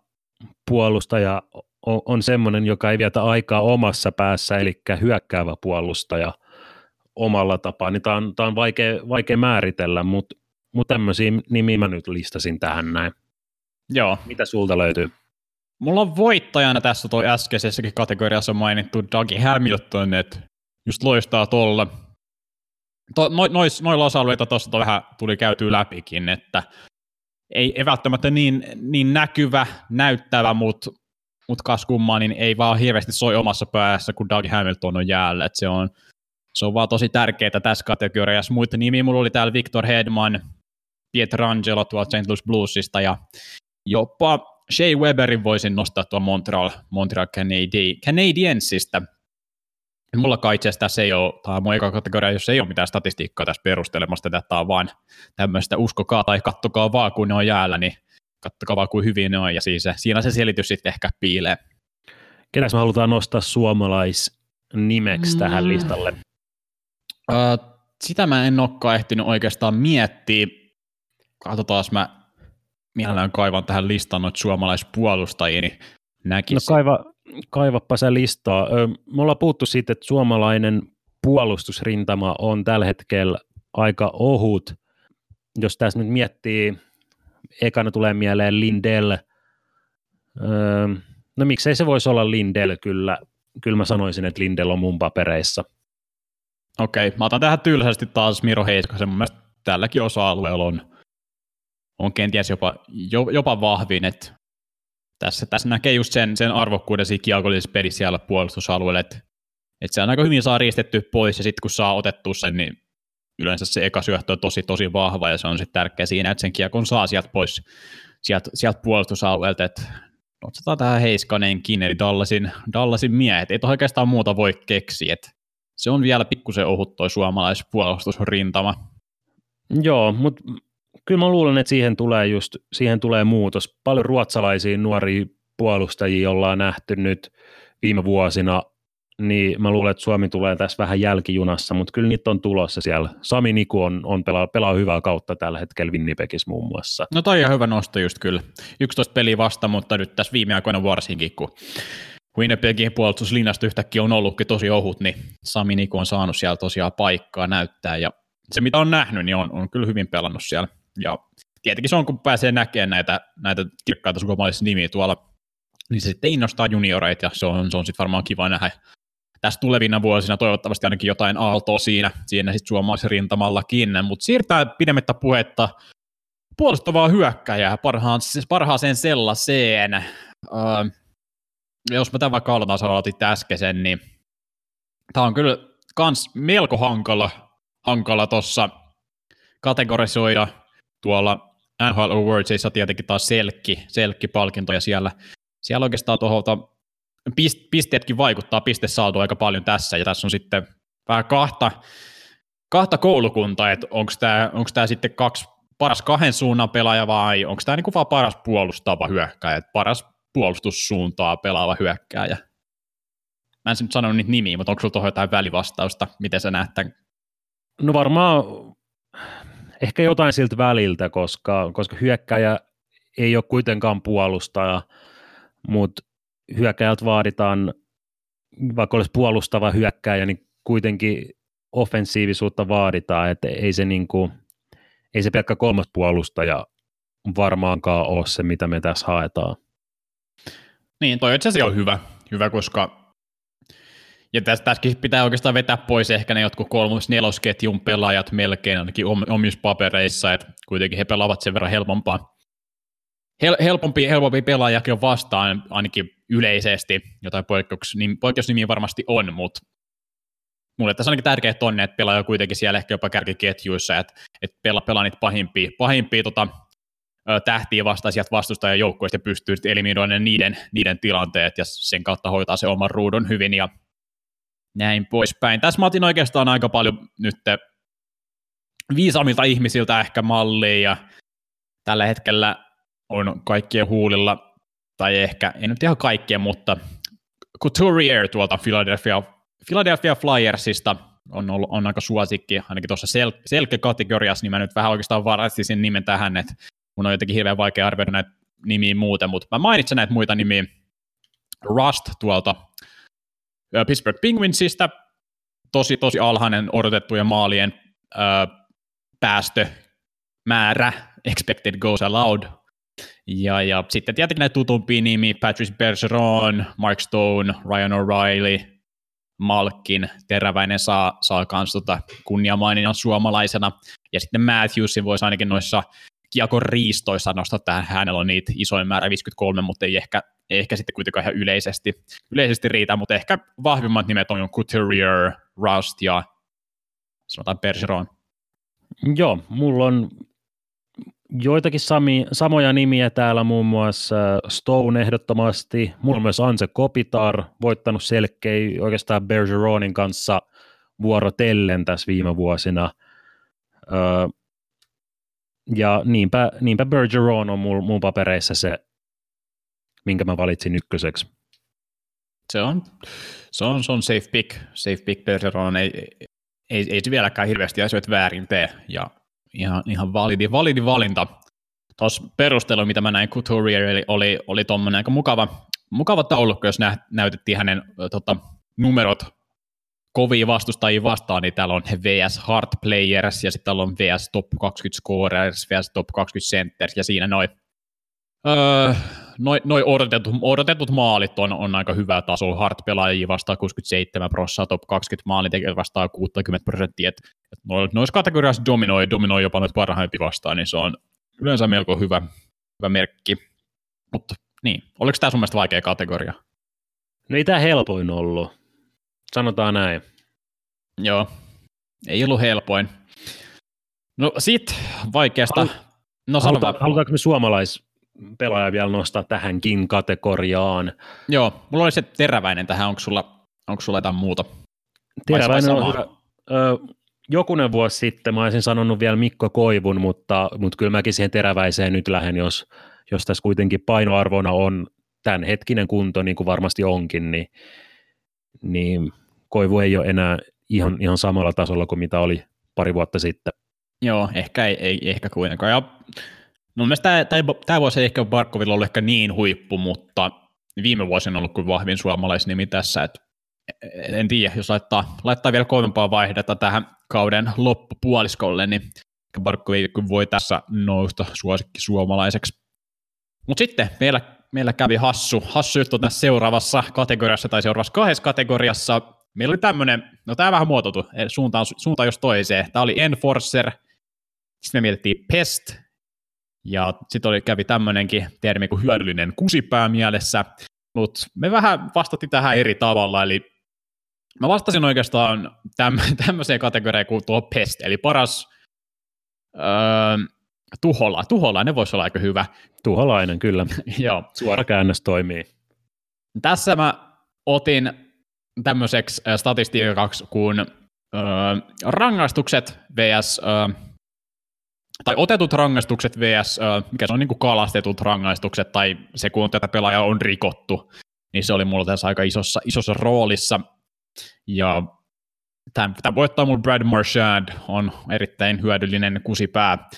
puolustaja on, on semmoinen, joka ei vietä aikaa omassa päässä, eli hyökkäävä puolustaja omalla tapaa, niin tämä on, tää on vaikea, vaikea määritellä, mutta mut tämmöisiä nimiä mä nyt listasin tähän näin. Joo. Mitä sulta löytyy? Mulla on voittajana tässä toi äskeisessäkin kategoriassa mainittu Dougie Hamilton, että just loistaa tuolla. To, no, nois, noilla osa-alueilla tuossa vähän tuli käytyä läpikin, että ei, ei välttämättä niin, niin näkyvä, näyttävä, mutta mut kas kummaa, niin ei vaan hirveästi soi omassa päässä, kun Doug Hamilton on jäällä. Et se, on, se on vaan tosi tärkeää tässä kategoriassa. Muita nimiä mulla oli täällä Victor Hedman, Pietrangelo tuolta St. Louis Bluesista ja jopa Shea Weberin voisin nostaa tuon Montreal, Montreal Canadi, Canadiensista. Mulla itse asiassa ei ole, tämä on mun eka kategoria, jos ei ole mitään statistiikkaa tässä perustelemasta, että tämä on vaan tämmöistä uskokaa tai kattokaa vaan, kun ne on jäällä, niin kattokaa vaan, kuin hyvin ne on, ja siis se, siinä se selitys sitten ehkä piilee. Ketäs me halutaan nostaa suomalaisnimeksi mm. tähän listalle? Uh, sitä mä en olekaan ehtinyt oikeastaan miettiä. Katsotaan, mä mielellään kaivan tähän listaan noita suomalaispuolustajia, niin näkisin. No kaiva, kaivappa se listaa. Me ollaan puhuttu siitä, että suomalainen puolustusrintama on tällä hetkellä aika ohut. Jos tässä nyt miettii, ekana tulee mieleen Lindell. No miksei se voisi olla Lindell, kyllä, kyllä mä sanoisin, että Lindell on mun papereissa. Okei, mä otan tähän tylsästi taas Miro Heiskasen. Mun mielestä tälläkin osa-alueella on on kenties jopa, jopa vahvin, että tässä, tässä näkee just sen, sen arvokkuuden siinä kiekollisessa pelissä siellä puolustusalueella, että, että se on aika hyvin saa riistetty pois, ja sitten kun saa otettua sen, niin yleensä se eka syöttö on tosi, tosi vahva, ja se on sitten tärkeä siinä, että sen kiekon saa sieltä pois, sieltä, sieltä puolustusalueelta, että otetaan tähän Heiskanenkin, eli Dallasin, Dallasin miehet, ei oikeastaan muuta voi keksiä, että se on vielä pikkusen ohut toi suomalaispuolustusrintama. Joo, mutta kyllä mä luulen, että siihen tulee just, siihen tulee muutos. Paljon ruotsalaisia nuoria puolustajia ollaan nähty nyt viime vuosina, niin mä luulen, että Suomi tulee tässä vähän jälkijunassa, mutta kyllä niitä on tulossa siellä. Sami Niku on, on pelaa, pelaa hyvää kautta tällä hetkellä Winnipegissä muun muassa. No toi on hyvä nosto just kyllä. 11 peliä vasta, mutta nyt tässä viime aikoina varsinkin, kun Winnipegin puolustuslinjasta yhtäkkiä on ollutkin tosi ohut, niin Sami Niku on saanut siellä tosiaan paikkaa näyttää, ja se mitä on nähnyt, niin on, on kyllä hyvin pelannut siellä ja tietenkin se on, kun pääsee näkemään näitä, näitä kirkkaita suomalaisia nimiä tuolla niin se sitten innostaa junioreita ja se on, se on sitten varmaan kiva nähdä tässä tulevina vuosina toivottavasti ainakin jotain aaltoa siinä, siinä sitten suomalaisen rintamallakin, mutta siirtää pidemmittä puhetta puolustavaa hyökkäjää parhaan, parhaaseen sellaiseen. Öö, jos mä tämän vaikka aloitan, aloitit äskeisen, niin tämä on kyllä kans melko hankala, hankala tuossa kategorisoida tuolla NHL Awardsissa tietenkin taas selkki, selkki-palkinto, ja siellä, siellä oikeastaan tuohon pisteetkin vaikuttaa pistesaatu aika paljon tässä, ja tässä on sitten vähän kahta, kahta koulukuntaa, että onko tämä, onko tämä sitten kaksi paras kahden suunnan pelaaja vai onko tämä niinku vaan paras puolustava hyökkäjä, paras puolustussuuntaa pelaava hyökkääjä. Mä en nyt sanonut niitä nimiä, mutta onko sulla tuohon jotain välivastausta, miten sä näet tämän? No varmaan ehkä jotain siltä väliltä, koska, koska hyökkäjä ei ole kuitenkaan puolustaja, mutta hyökkäjältä vaaditaan, vaikka olisi puolustava hyökkäjä, niin kuitenkin offensiivisuutta vaaditaan, että ei se, niin kuin, ei se pelkkä kolmas puolustaja varmaankaan ole se, mitä me tässä haetaan. Niin, toi itse asiassa on hyvä, hyvä koska ja tästä, tässäkin pitää oikeastaan vetää pois ehkä ne jotkut kolmos nelosketjun pelaajat melkein ainakin omissa papereissa, että kuitenkin he pelaavat sen verran helpompaa. Hel- helpompi, helpompi pelaajakin on vastaan ainakin yleisesti, jotain poikkeusnimiä, poikkeusnimiä varmasti on, mutta mulle tässä on ainakin tärkeää on, että pelaaja kuitenkin siellä ehkä jopa kärkiketjuissa, että, että pelaa, pelaa niitä pahimpia, pahimpia tota, tähtiä vastaan sieltä vastustajan joukkueesta ja pystyy eliminoimaan niiden, niiden tilanteet ja sen kautta hoitaa se oman ruudun hyvin ja näin poispäin. Tässä mä otin oikeastaan aika paljon nyt viisaamilta ihmisiltä ehkä mallia ja tällä hetkellä on kaikkien huulilla, tai ehkä, ei nyt ihan kaikkien, mutta Couturier tuolta Philadelphia, Philadelphia Flyersista on, ollut, on aika suosikki, ainakin tuossa sel- selkeä-kategoriassa, niin mä nyt vähän oikeastaan varastin sen nimen tähän, että mun on jotenkin hirveän vaikea arvioida näitä nimiä muuten, mutta mä mainitsen näitä muita nimiä. Rust tuolta Pittsburgh Penguinsista, tosi, tosi alhainen odotettujen maalien ö, päästömäärä, expected goals allowed. Ja, ja sitten tietenkin näitä tutumpia nimiä, Patrice Bergeron, Mark Stone, Ryan O'Reilly, Malkin, Teräväinen saa, saa kans tota kunniamaininnan suomalaisena, ja sitten Matthewsin voisi ainakin noissa kiekon riistoissa nostaa tähän, hänellä on niitä isoin määrä 53, mutta ei ehkä, ehkä sitten kuitenkaan ihan yleisesti, yleisesti riitä, mutta ehkä vahvimmat nimet on Couturier, Rust ja sanotaan Bergeron. Joo, mulla on joitakin sami, samoja nimiä täällä, muun muassa Stone ehdottomasti, mulla on myös Anse Kopitar, voittanut selkei oikeastaan Bergeronin kanssa vuorotellen tässä viime vuosina. Öö, ja niinpä, niinpä Bergeron on mun, mun papereissa se, minkä mä valitsin ykköseksi. Se on, se on, se on safe pick, safe pick Bergeron, ei, ei, ei se vieläkään hirveästi asioita väärin tee, ja ihan, ihan validi, validi valinta. Tuossa perustelu, mitä mä näin Couturier, oli, oli, oli tuommoinen aika mukava, mukava taulukko, jos nä, näytettiin hänen tota, numerot kovia vastustajia vastaan, niin täällä on VS Hard Players ja sitten täällä on VS Top 20 Scorers, VS Top 20 Centers ja siinä noin öö, noi, noi odotetut, odotetut, maalit on, on aika hyvä taso. Hard pelaajia vastaa 67 prosenttia, top 20 maalintekijät vastaa 60 prosenttia. Noissa kategoriassa dominoi, dominoi jopa noita parhaimpi vastaan, niin se on yleensä melko hyvä, hyvä merkki. Mutta niin, oliko tämä sun mielestä vaikea kategoria? No ei tämä helpoin ollut. Sanotaan näin. Joo, ei ollut helpoin. No sit vaikeasta. Hal- no, haluta, halutaanko me suomalaispelaaja vielä nostaa tähänkin kategoriaan? Joo, mulla oli se teräväinen tähän, onko sulla, onko sulla jotain muuta? Teräväinen on hyvä. Ö, jokunen vuosi sitten mä olisin sanonut vielä Mikko Koivun, mutta, mutta kyllä mäkin siihen teräväiseen nyt lähden, jos, jos tässä kuitenkin painoarvona on tämän hetkinen kunto, niin kuin varmasti onkin, niin, niin Koivu ei ole enää ihan, ihan samalla tasolla kuin mitä oli pari vuotta sitten. Joo, ehkä ei, ei ehkä kuitenkaan. Ja, no mielestäni tämä, vuosi ei ehkä Barkovilla ollut ehkä niin huippu, mutta viime vuosina on ollut kuin vahvin suomalaisnimi tässä, että en tiedä, jos laittaa, laittaa vielä kovempaa vaihdetta tähän kauden loppupuoliskolle, niin Barkovi voi tässä nousta suosikki suomalaiseksi. Mutta sitten meillä meillä kävi hassu, hassu juttu tässä seuraavassa kategoriassa tai seuraavassa kahdessa kategoriassa. Meillä oli tämmöinen, no tämä vähän muotoiltu suuntaan, suuntaan jos toiseen. Tämä oli Enforcer, sitten me mietittiin Pest, ja sitten oli, kävi tämmöinenkin termi kuin hyödyllinen kusipää mielessä, mutta me vähän vastattiin tähän eri tavalla, eli mä vastasin oikeastaan täm, tämmöiseen kategoriaan kuin tuo Pest, eli paras öö, tuhola. Tuholainen voisi olla aika hyvä. Tuholainen, kyllä. Joo. Suora käännös toimii. Tässä mä otin tämmöiseksi statistiikaksi kuin öö, rangaistukset vs. Öö, tai otetut rangaistukset vs. Mikä se on niin kuin kalastetut rangaistukset, tai se kun tätä pelaajaa on rikottu, niin se oli mulla tässä aika isossa, isossa roolissa. Ja tämän voittaa mulla Brad Marchand, on erittäin hyödyllinen kusipää.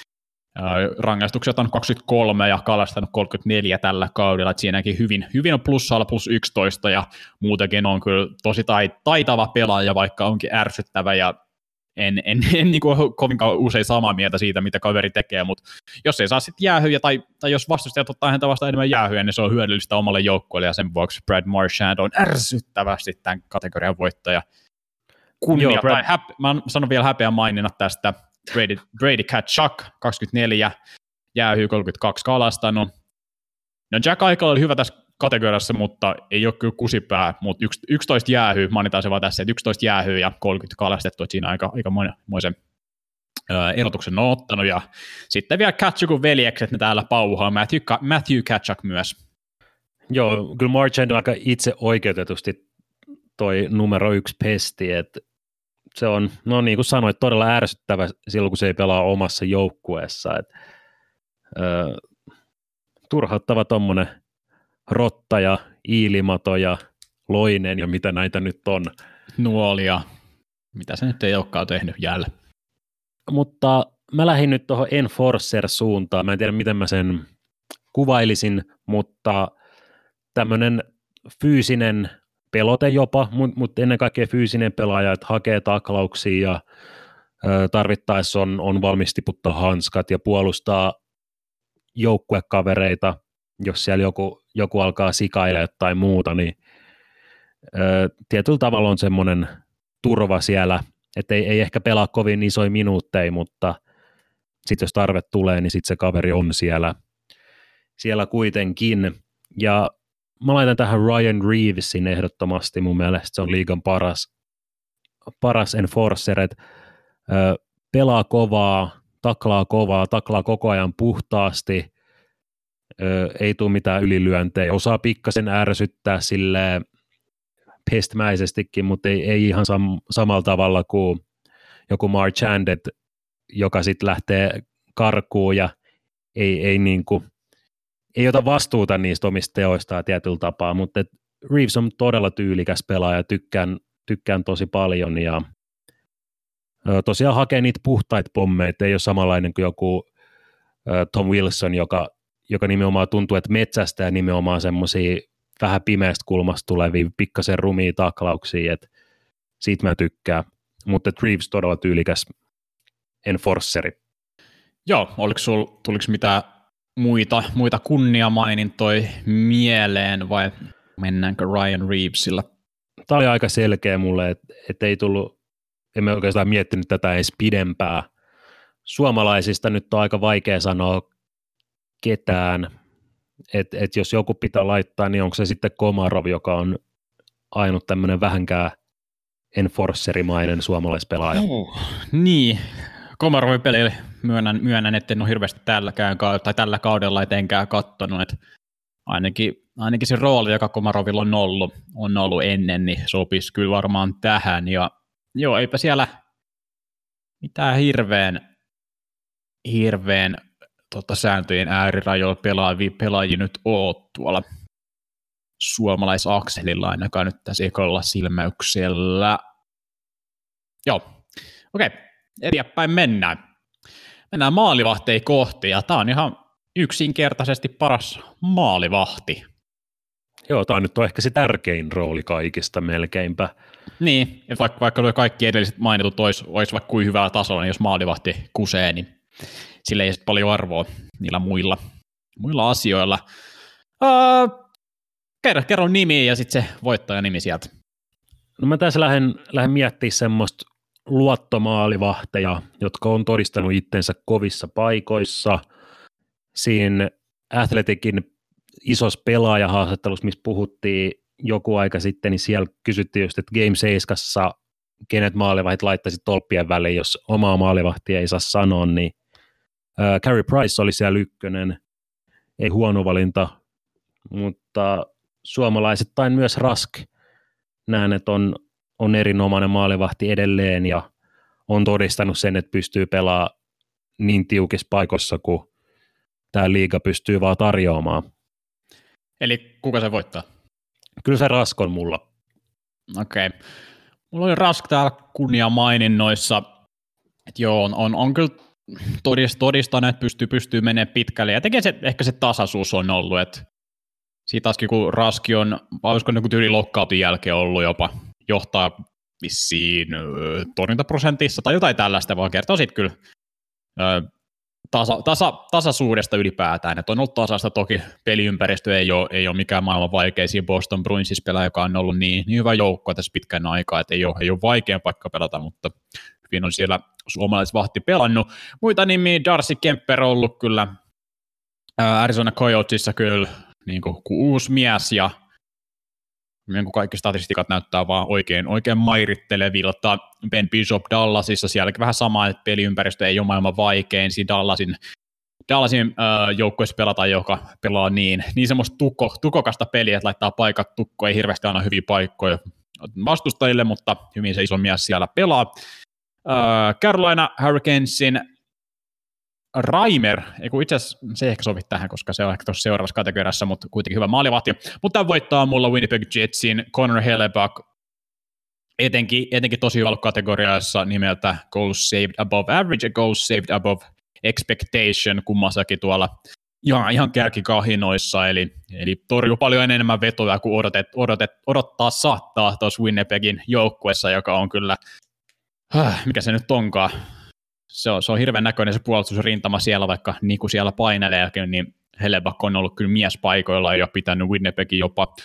Rangaistukset on 23 ja kalastanut 34 tällä kaudella, että siinäkin hyvin, hyvin on plussalla plus 11 ja muutenkin on kyllä tosi taitava pelaaja, vaikka onkin ärsyttävä ja en, en, en niin kuin kovinkaan usein samaa mieltä siitä, mitä kaveri tekee, mutta jos ei saa sitten jäähyjä tai, tai jos vastustajat ottaa häntä vasta enemmän jäähyjä, niin se on hyödyllistä omalle joukkueelle ja sen vuoksi Brad Marchand on ärsyttävästi tämän kategorian voittaja. Kunnia, Joo, Brad... tai häp, mä sanon vielä häpeä maininnat tästä Brady, Brady Chuck 24, jäähyy 32 kalastanut. No Jack Eichel oli hyvä tässä kategoriassa, mutta ei ole kyllä kusipää, mutta 11 jäähyy, mainitaan se vaan tässä, että 11 jäähyy ja 30 kalastettu, että siinä aika, aika moisen erotuksen on ottanut, ja sitten vielä Katchukun veljekset, ne täällä pauhaa, Matthew, Matthew Katchuk myös. Joo, kyllä Marchand aika itse oikeutetusti toi numero yksi pesti, että se on, no niin kuin sanoit, todella ärsyttävä silloin, kun se ei pelaa omassa joukkueessa. Et, ö, turhauttava tuommoinen rotta ja iilimato ja loinen ja mitä näitä nyt on. Nuolia, mitä se nyt ei olekaan tehnyt jälleen. Mutta mä lähdin nyt tuohon Enforcer-suuntaan. Mä en tiedä, miten mä sen kuvailisin, mutta tämmöinen fyysinen pelote jopa, mutta ennen kaikkea fyysinen pelaaja, että hakee taklauksia ja tarvittaessa on, on valmis tiputtaa hanskat ja puolustaa joukkuekavereita, jos siellä joku, joku alkaa sikailla tai muuta, niin ö, tietyllä tavalla on semmoinen turva siellä, että ei, ei ehkä pelaa kovin isoja minuutteja, mutta sitten jos tarve tulee, niin sitten se kaveri on siellä, siellä kuitenkin. Ja mä laitan tähän Ryan Reevesin ehdottomasti, mun mielestä se on liigan paras, paras enforcer, että pelaa kovaa, taklaa kovaa, taklaa koko ajan puhtaasti, ö, ei tule mitään ylilyöntejä, osaa pikkasen ärsyttää sille pestmäisestikin, mutta ei, ei ihan sam- samalla tavalla kuin joku Marchand, joka sitten lähtee karkuun ja ei, ei niin kuin ei ota vastuuta niistä omista teoistaan tietyllä tapaa, mutta Reeves on todella tyylikäs pelaaja, tykkään, tykkään tosi paljon ja tosiaan hakee niitä puhtaita pommeja, ei ole samanlainen kuin joku Tom Wilson, joka, joka nimenomaan tuntuu, että metsästä ja nimenomaan semmoisia vähän pimeästä kulmasta tulevia pikkasen rumia taklauksia, että siitä mä tykkään, mutta Reeves todella tyylikäs enforceri. Joo, oliko sul, tuliko mitään muita, muita kunniamainintoja mieleen vai mennäänkö Ryan Reevesillä? Tämä oli aika selkeä mulle, että et ei tullut, emme oikeastaan miettinyt tätä edes pidempää. Suomalaisista nyt on aika vaikea sanoa ketään, että et jos joku pitää laittaa, niin onko se sitten Komarov, joka on ainut tämmöinen vähänkään enforcerimainen suomalaispelaaja. Oh, niin, Komarovin peli myönnän, myönnän, että en ole hirveästi tälläkään, tai tällä kaudella etenkään kattonut, että ainakin, ainakin se rooli, joka Komarovilla on ollut, on ollut ennen, niin sopisi kyllä varmaan tähän, ja joo, eipä siellä mitään hirveän, hirveän tota, sääntöjen äärirajoilla pelaavia pelaajia nyt ole tuolla suomalaisakselilla ainakaan nyt tässä ekolla silmäyksellä. Joo, okei, okay eteenpäin mennään. Mennään maalivahteihin kohti, ja tämä on ihan yksinkertaisesti paras maalivahti. Joo, tämä nyt on ehkä se tärkein rooli kaikista melkeinpä. Niin, vaikka, vaikka kaikki edelliset mainitut olisi, olisi vaikka kuin hyvällä tasolla, niin jos maalivahti kusee, niin sillä ei paljon arvoa niillä muilla, muilla asioilla. Uh, kerro, kerro nimi ja sitten se voittaja nimi sieltä. No mä tässä lähden, lähden miettimään semmoista luottomaalivahteja, jotka on todistanut itsensä kovissa paikoissa. Siinä Athletikin isossa pelaajahaastattelussa, missä puhuttiin joku aika sitten, niin siellä kysyttiin just, että Game 7 kenet maalivahit laittaisi tolppien väliin, jos omaa maalivahtia ei saa sanoa, niin äh, Carey Price oli siellä ykkönen, ei huono valinta, mutta suomalaisittain myös Rask näen, että on, on erinomainen maalivahti edelleen ja on todistanut sen, että pystyy pelaamaan niin tiukissa paikoissa kuin tämä liiga pystyy vaan tarjoamaan. Eli kuka se voittaa? Kyllä se Rask on mulla. Okei. Okay. Mulla oli Rask täällä kunnia maininnoissa, että joo, on, on, on kyllä todistanut, että pystyy, pystyy menemään pitkälle. Ja tekee se, ehkä se tasaisuus on ollut, että siitä taaskin kun Raski on, olisiko niin tyyli lokkautin jälkeen ollut jopa, johtaa vissiin torjuntaprosentissa tai jotain tällaista, vaan kertoo sitten kyllä tasa, tasa, tasaisuudesta ylipäätään. että on ollut tasasta, toki peliympäristö ei ole, ei ole mikään maailman vaikeisiin Boston Bruinsis pelaaja, joka on ollut niin, niin hyvä joukko tässä pitkän aikaa, että ei ole, ei ole vaikea paikka pelata, mutta hyvin on siellä suomalaisvahti pelannut. Muita nimiä, Darcy Kemper on ollut kyllä Arizona Coyotesissa kyllä niin kuin, uusi mies ja niin kuin kaikki statistikat näyttää vaan oikein, oikein mairittelevilta. Ben Bishop Dallasissa, sielläkin vähän sama, että peliympäristö ei ole maailman vaikein. Siinä Dallasin, Dallasin äh, joukkueessa pelataan, joka pelaa niin, niin semmoista tukko, tukokasta peliä, että laittaa paikat tukko, ei hirveästi aina hyviä paikkoja vastustajille, mutta hyvin se iso mies siellä pelaa. Carolina Hurricanesin Raimer, itse asiassa se ei ehkä sovi tähän, koska se on ehkä tuossa seuraavassa kategoriassa, mutta kuitenkin hyvä maalivahti. Mutta voittaa mulla Winnipeg Jetsin Connor Hellebuck, etenkin, etenkin tosi hyvällä kategoriassa nimeltä Goals Saved Above Average ja Goals Saved Above Expectation kummassakin tuolla ihan, ihan kärkikahinoissa, eli, eli torjuu paljon enemmän vetoja kuin odotet, odotet, odottaa saattaa tuossa Winnipegin joukkuessa, joka on kyllä, mikä se nyt onkaan, se on, se on hirveän näköinen se puolustusrintama siellä, vaikka niin kuin siellä paineleekin, niin Helleback on ollut kyllä miespaikoilla ja pitänyt Winnipegin jopa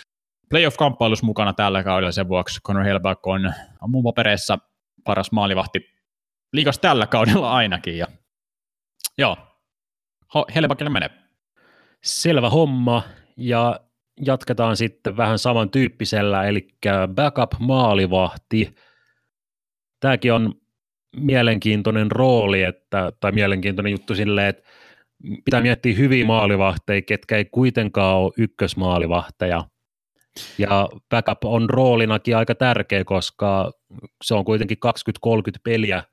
playoff-kamppailussa mukana tällä kaudella sen vuoksi. Conor Helleback on, on mun papereissa paras maalivahti liikas tällä kaudella ainakin. Ja, joo, Hellebackille menee. Selvä homma, ja jatketaan sitten vähän samantyyppisellä, eli backup-maalivahti. Tämäkin on mielenkiintoinen rooli, että, tai mielenkiintoinen juttu silleen, että pitää miettiä hyviä maalivahteja, ketkä ei kuitenkaan ole ykkösmaalivahteja. Ja backup on roolinakin aika tärkeä, koska se on kuitenkin 20-30 peliä,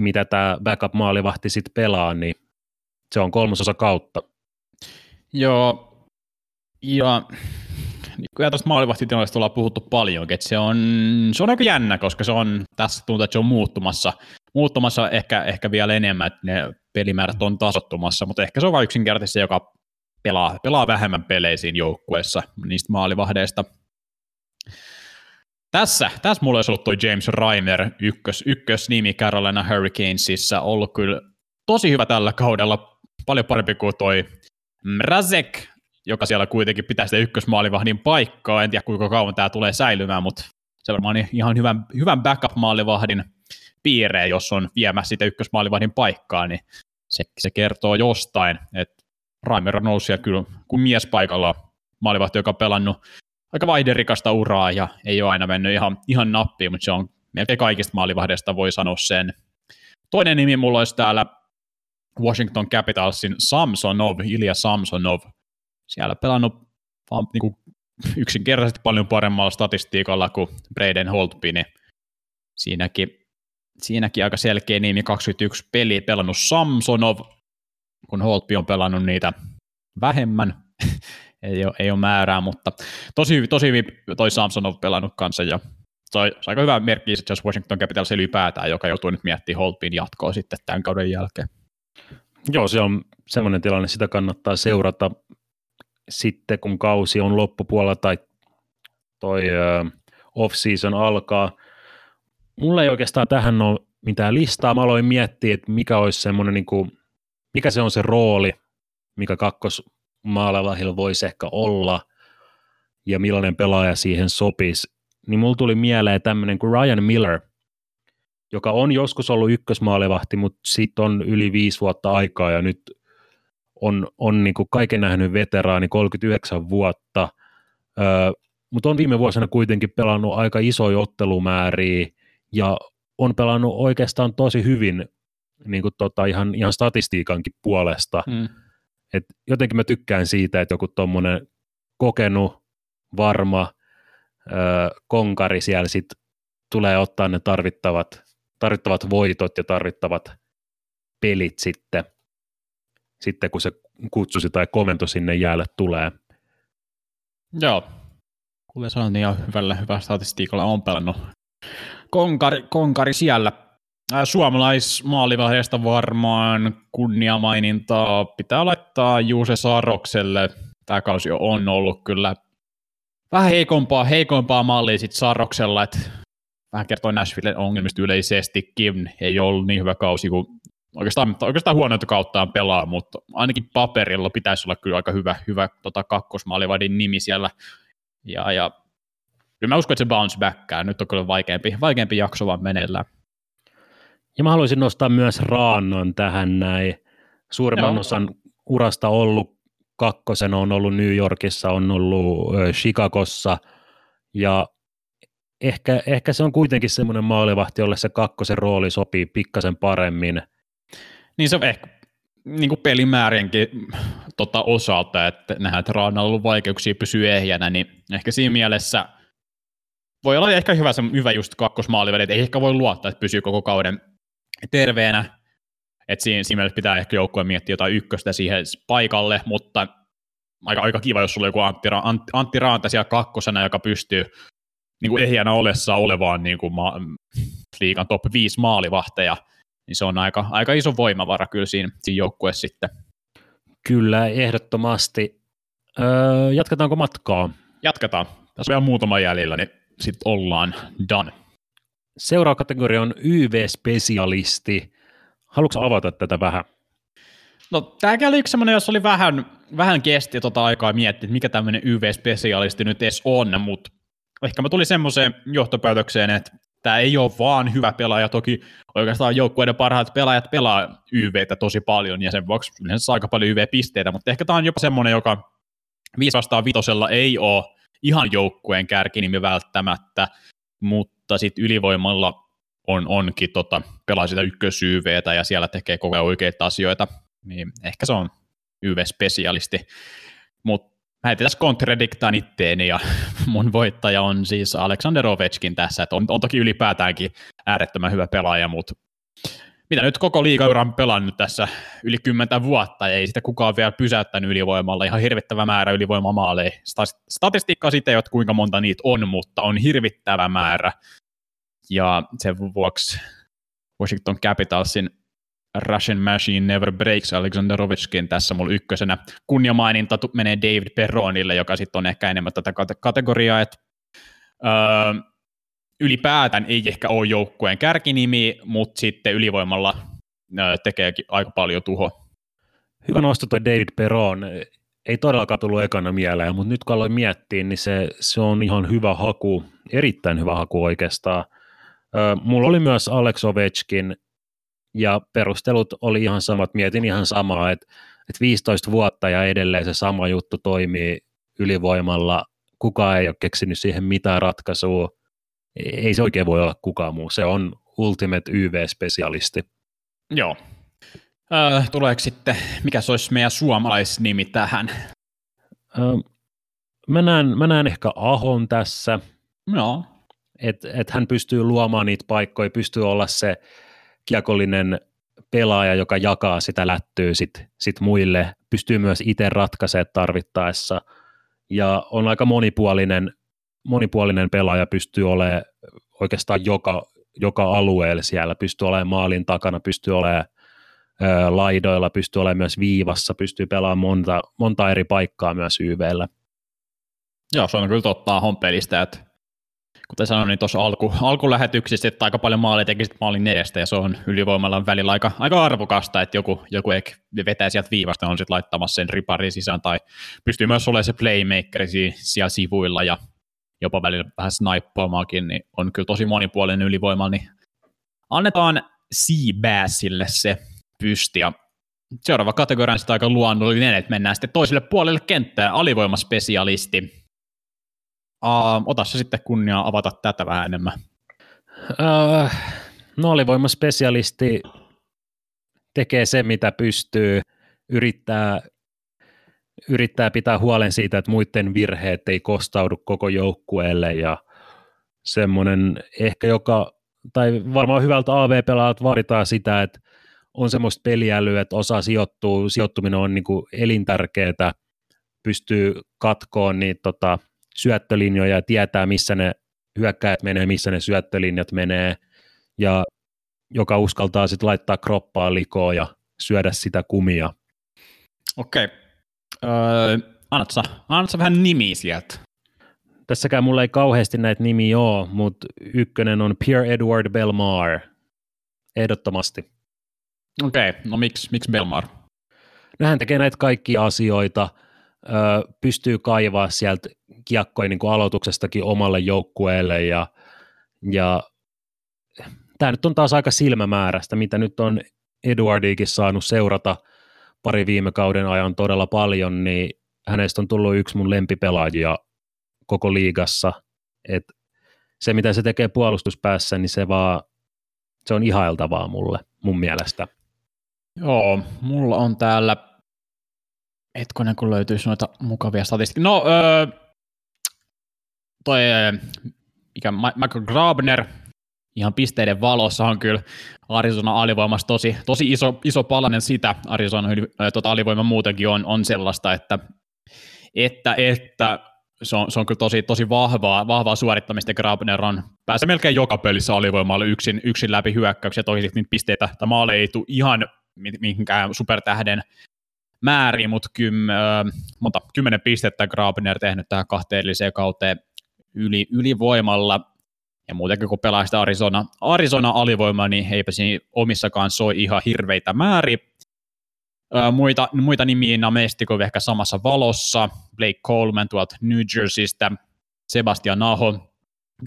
mitä tämä backup-maalivahti sitten pelaa, niin se on kolmasosa kautta. Joo, ja niin kuin tuosta maalivahtitilanteesta ollaan puhuttu paljon, että se on, se on aika jännä, koska se on, tässä tuntuu, että se on muuttumassa, muuttumassa ehkä, ehkä vielä enemmän, että ne pelimäärät on tasottumassa, mutta ehkä se on vain yksinkertaisesti se, joka pelaa, pelaa vähemmän peleisiin joukkueessa niistä maalivahdeista. Tässä, tässä mulla olisi ollut toi James Reimer, ykkös, ykkös nimi Carolina Hurricanesissa, ollut kyllä tosi hyvä tällä kaudella, paljon parempi kuin toi Mrazek, joka siellä kuitenkin pitää sitä ykkösmaalivahdin paikkaa. En tiedä, kuinka kauan tämä tulee säilymään, mutta se varmaan ihan hyvän, hyvän backup-maalivahdin piireen, jos on viemässä sitä ykkösmaalivahdin paikkaa, niin se, se kertoo jostain, että Raimer noussut kyllä kuin mies paikalla maalivahti, joka on pelannut aika vaihderikasta uraa ja ei ole aina mennyt ihan, ihan nappiin, mutta se on melkein kaikista maalivahdeista voi sanoa sen. Toinen nimi mulla olisi täällä Washington Capitalsin Samsonov, Ilja Samsonov, siellä pelannut vaan niin kuin yksinkertaisesti paljon paremmalla statistiikalla kuin Braden Holtby, niin siinäkin, siinäkin aika selkeä nimi, 21 peliä pelannut Samsonov, kun Holtby on pelannut niitä vähemmän, ei, ole, ei ole määrää, mutta tosi, tosi hyvin toi Samsonov pelannut kanssa, ja se on, aika hyvä merkki jos Washington Capitals ylipäätään, joka joutuu nyt miettimään Holtbyn jatkoa sitten tämän kauden jälkeen. Joo, se on semmoinen tilanne, sitä kannattaa seurata sitten kun kausi on loppupuolella tai toi off-season alkaa. Mulla ei oikeastaan tähän ole mitään listaa. Mä aloin miettiä, että mikä olisi semmoinen, niin kuin, mikä se on se rooli, mikä kakkosmaalavahilla voisi ehkä olla. ja millainen pelaaja siihen sopisi, niin mulla tuli mieleen tämmöinen kuin Ryan Miller, joka on joskus ollut ykkösmaalivahti, mutta sitten on yli viisi vuotta aikaa ja nyt on, on niin kuin kaiken nähnyt veteraani, 39 vuotta, öö, mutta on viime vuosina kuitenkin pelannut aika isoja ottelumääriä ja on pelannut oikeastaan tosi hyvin niin kuin tota, ihan, ihan statistiikankin puolesta. Mm. Et jotenkin mä tykkään siitä, että joku tuommoinen kokenut, varma ö, konkari siellä sit tulee ottaa ne tarvittavat, tarvittavat voitot ja tarvittavat pelit sitten, sitten kun se kutsusi tai komento sinne jäälle tulee. Joo, kuten sanoin, niin hyvällä, hyvällä statistiikalla on pelannut konkari, konkari siellä. Suomalaismaalivaiheesta varmaan kunniamainintaa pitää laittaa Juuse Sarokselle. Tämä kausi on ollut kyllä vähän heikompaa, heikompaa mallia sitten Saroksella, että vähän kertoo Nashville ongelmista yleisestikin. Ei ollut niin hyvä kausi kuin oikeastaan, oikeastaan huonointa kauttaan pelaa, mutta ainakin paperilla pitäisi olla kyllä aika hyvä, hyvä tota, kakkosmaalivadin nimi siellä. Ja, ja kyllä mä uskon, että se bounce backää. Nyt on kyllä vaikeampi, vaikeampi jakso vaan meneillään. Ja mä haluaisin nostaa myös Raannon tähän näin. Suurimman Joo. osan urasta ollut kakkosen, on ollut New Yorkissa, on ollut Chicagossa ja ehkä, ehkä se on kuitenkin semmoinen maalivahti, jolle se kakkosen rooli sopii pikkasen paremmin. Niin se on ehkä niin kuin pelimäärienkin tota, osalta, että nähdään, että Raanalla on ollut vaikeuksia pysyä ehjänä, niin ehkä siinä mielessä voi olla ehkä hyvä, se, hyvä just kakkosmaaliväli, että ei ehkä voi luottaa, että pysyy koko kauden terveenä, että siinä, siinä mielessä pitää ehkä joukkueen miettiä jotain ykköstä siihen paikalle, mutta aika, aika kiva, jos sulla on joku Antti, Antti, Antti Raanta siellä kakkosena, joka pystyy niin kuin ehjänä olessa olevaan niin kuin ma- liikan top 5 maalivahteja, niin se on aika, aika iso voimavara kyllä siinä, siinä joukkueessa sitten. Kyllä, ehdottomasti. Öö, jatketaanko matkaa? Jatketaan. Tässä on vielä muutama jäljellä, niin sitten ollaan done. Seuraava kategoria on YV-spesialisti. Haluatko avata tätä vähän? No tämäkin oli yksi semmoinen, jos oli vähän, vähän kesti tota aikaa miettiä, että mikä tämmöinen YV-spesialisti nyt edes on, mutta ehkä mä tulin semmoiseen johtopäätökseen, että tämä ei ole vaan hyvä pelaaja, toki oikeastaan joukkueiden parhaat pelaajat pelaa YVtä tosi paljon, ja sen vuoksi yleensä saa aika paljon YV-pisteitä, mutta ehkä tämä on jopa semmoinen, joka 5 vastaan vitosella ei ole ihan joukkueen kärkinimi välttämättä, mutta sitten ylivoimalla on, onkin tota, pelaa sitä ykkösyyveetä ja siellä tekee koko ajan oikeita asioita, niin ehkä se on YV-spesialisti. Mutta mä tässä kontradiktaan itteeni ja mun voittaja on siis Aleksander Ovechkin tässä, että on, on toki ylipäätäänkin äärettömän hyvä pelaaja, mutta mitä nyt koko liigauran pelannut tässä yli kymmentä vuotta, ja ei sitä kukaan vielä pysäyttänyt ylivoimalla, ihan hirvittävä määrä ylivoimamaaleja. Statistiikkaa sitten ei ole, kuinka monta niitä on, mutta on hirvittävä määrä, ja sen vuoksi Washington Capitalsin Russian Machine Never Breaks Alexander Ovechkin tässä mulla ykkösenä. Kunniamaininta menee David Perronille, joka sitten on ehkä enemmän tätä kategoriaa, että öö, ylipäätään ei ehkä ole joukkueen kärkinimi, mutta sitten ylivoimalla tekeekin aika paljon tuho. Hyvä nosto tuo David Peron. Ei todellakaan tullut ekana mieleen, mutta nyt kun aloin miettiä, niin se, se on ihan hyvä haku, erittäin hyvä haku oikeastaan. Mulla oli myös Alex Ovechkin, ja perustelut oli ihan samat. Mietin ihan samaa, että, että 15 vuotta ja edelleen se sama juttu toimii ylivoimalla. Kukaan ei ole keksinyt siihen mitään ratkaisua ei se oikein voi olla kukaan muu. Se on Ultimate YV-spesialisti. Joo. Äh, tuleeko sitten, mikä se olisi meidän suomalaisnimi tähän? Äh, mä, näen, mä näen ehkä Ahon tässä. No. Että et hän pystyy luomaan niitä paikkoja, pystyy olla se kiekollinen pelaaja, joka jakaa sitä lättyä sit, sit muille, pystyy myös itse ratkaisemaan tarvittaessa ja on aika monipuolinen monipuolinen pelaaja pystyy olemaan oikeastaan joka, joka alueella siellä, pystyy olemaan maalin takana, pystyy olemaan ää, laidoilla, pystyy olemaan myös viivassa, pystyy pelaamaan monta, monta eri paikkaa myös YVllä. Joo, se on kyllä totta pelistä, että kuten sanoin, niin tuossa alku, alkulähetyksissä, että aika paljon maaleja teki sitten maalin edestä, ja se on ylivoimalla välillä aika, aika arvokasta, että joku, joku ehkä vetää sieltä viivasta, on sitten laittamassa sen riparin sisään, tai pystyy myös olemaan se playmaker siellä sivuilla, ja jopa välillä vähän snaippaamaakin, niin on kyllä tosi monipuolinen ylivoima, niin annetaan Seabassille se pysti, ja seuraava kategoria on sitten aika luonnollinen, että mennään sitten toiselle puolelle kenttää, alivoimaspesialisti. Uh, ota se sitten kunnia avata tätä vähän enemmän. Uh, no alivoimaspesialisti tekee se, mitä pystyy, yrittää, yrittää pitää huolen siitä, että muiden virheet ei kostaudu koko joukkueelle ja semmoinen ehkä joka, tai varmaan hyvältä AV-pelaajalta vaaditaan sitä, että on semmoista peliälyä, että osaa sijoittua, sijoittuminen on niin elintärkeää, pystyy katkoon niitä tota, syöttölinjoja ja tietää, missä ne hyökkäät menee, missä ne syöttölinjat menee, ja joka uskaltaa sitten laittaa kroppaa likoon ja syödä sitä kumia. Okei. Öö, annatko, annatko vähän nimiä sieltä? Tässäkään mulla ei kauheasti näitä nimiä ole, mutta ykkönen on Pierre Edward Belmar, ehdottomasti. Okei, okay. no miksi, miksi Belmar? No hän tekee näitä kaikkia asioita, ö, pystyy kaivaa sieltä kiekkoja niin aloituksestakin omalle joukkueelle ja, ja tämä nyt on taas aika silmämääräistä, mitä nyt on Eduardikin saanut seurata pari viime kauden ajan todella paljon, niin hänestä on tullut yksi mun lempipelaajia koko liigassa. Et se, mitä se tekee puolustuspäässä, niin se, vaan, se on ihailtavaa mulle, mun mielestä. Joo, mulla on täällä, hetkonen kun löytyisi noita mukavia statistiikkoja. No, öö, toi, mikä Michael Grabner, ihan pisteiden valossa on kyllä Arizona alivoimassa tosi, tosi iso, iso palanen sitä. Arizona tota alivoima muutenkin on, on sellaista, että, että, että se on, se on kyllä tosi, tosi vahvaa, vahvaa suorittamista. Grabner on pääsee melkein joka pelissä alivoimalle yksin, yksin läpi hyökkäyksiä. Toki niitä pisteitä tai maaleja ei tule ihan mihinkään supertähden määriin, mutta kym, äh, monta, kymmenen pistettä Grabner tehnyt tähän kahteen edelliseen kauteen yli, ylivoimalla. Ja muutenkin kun pelaa sitä Arizona, Arizona alivoimaa, niin eipä siinä omissakaan soi ihan hirveitä määriä. Muita, muita nimiä Namestiko ehkä samassa valossa, Blake Coleman tuolta New Jerseystä, Sebastian Aho,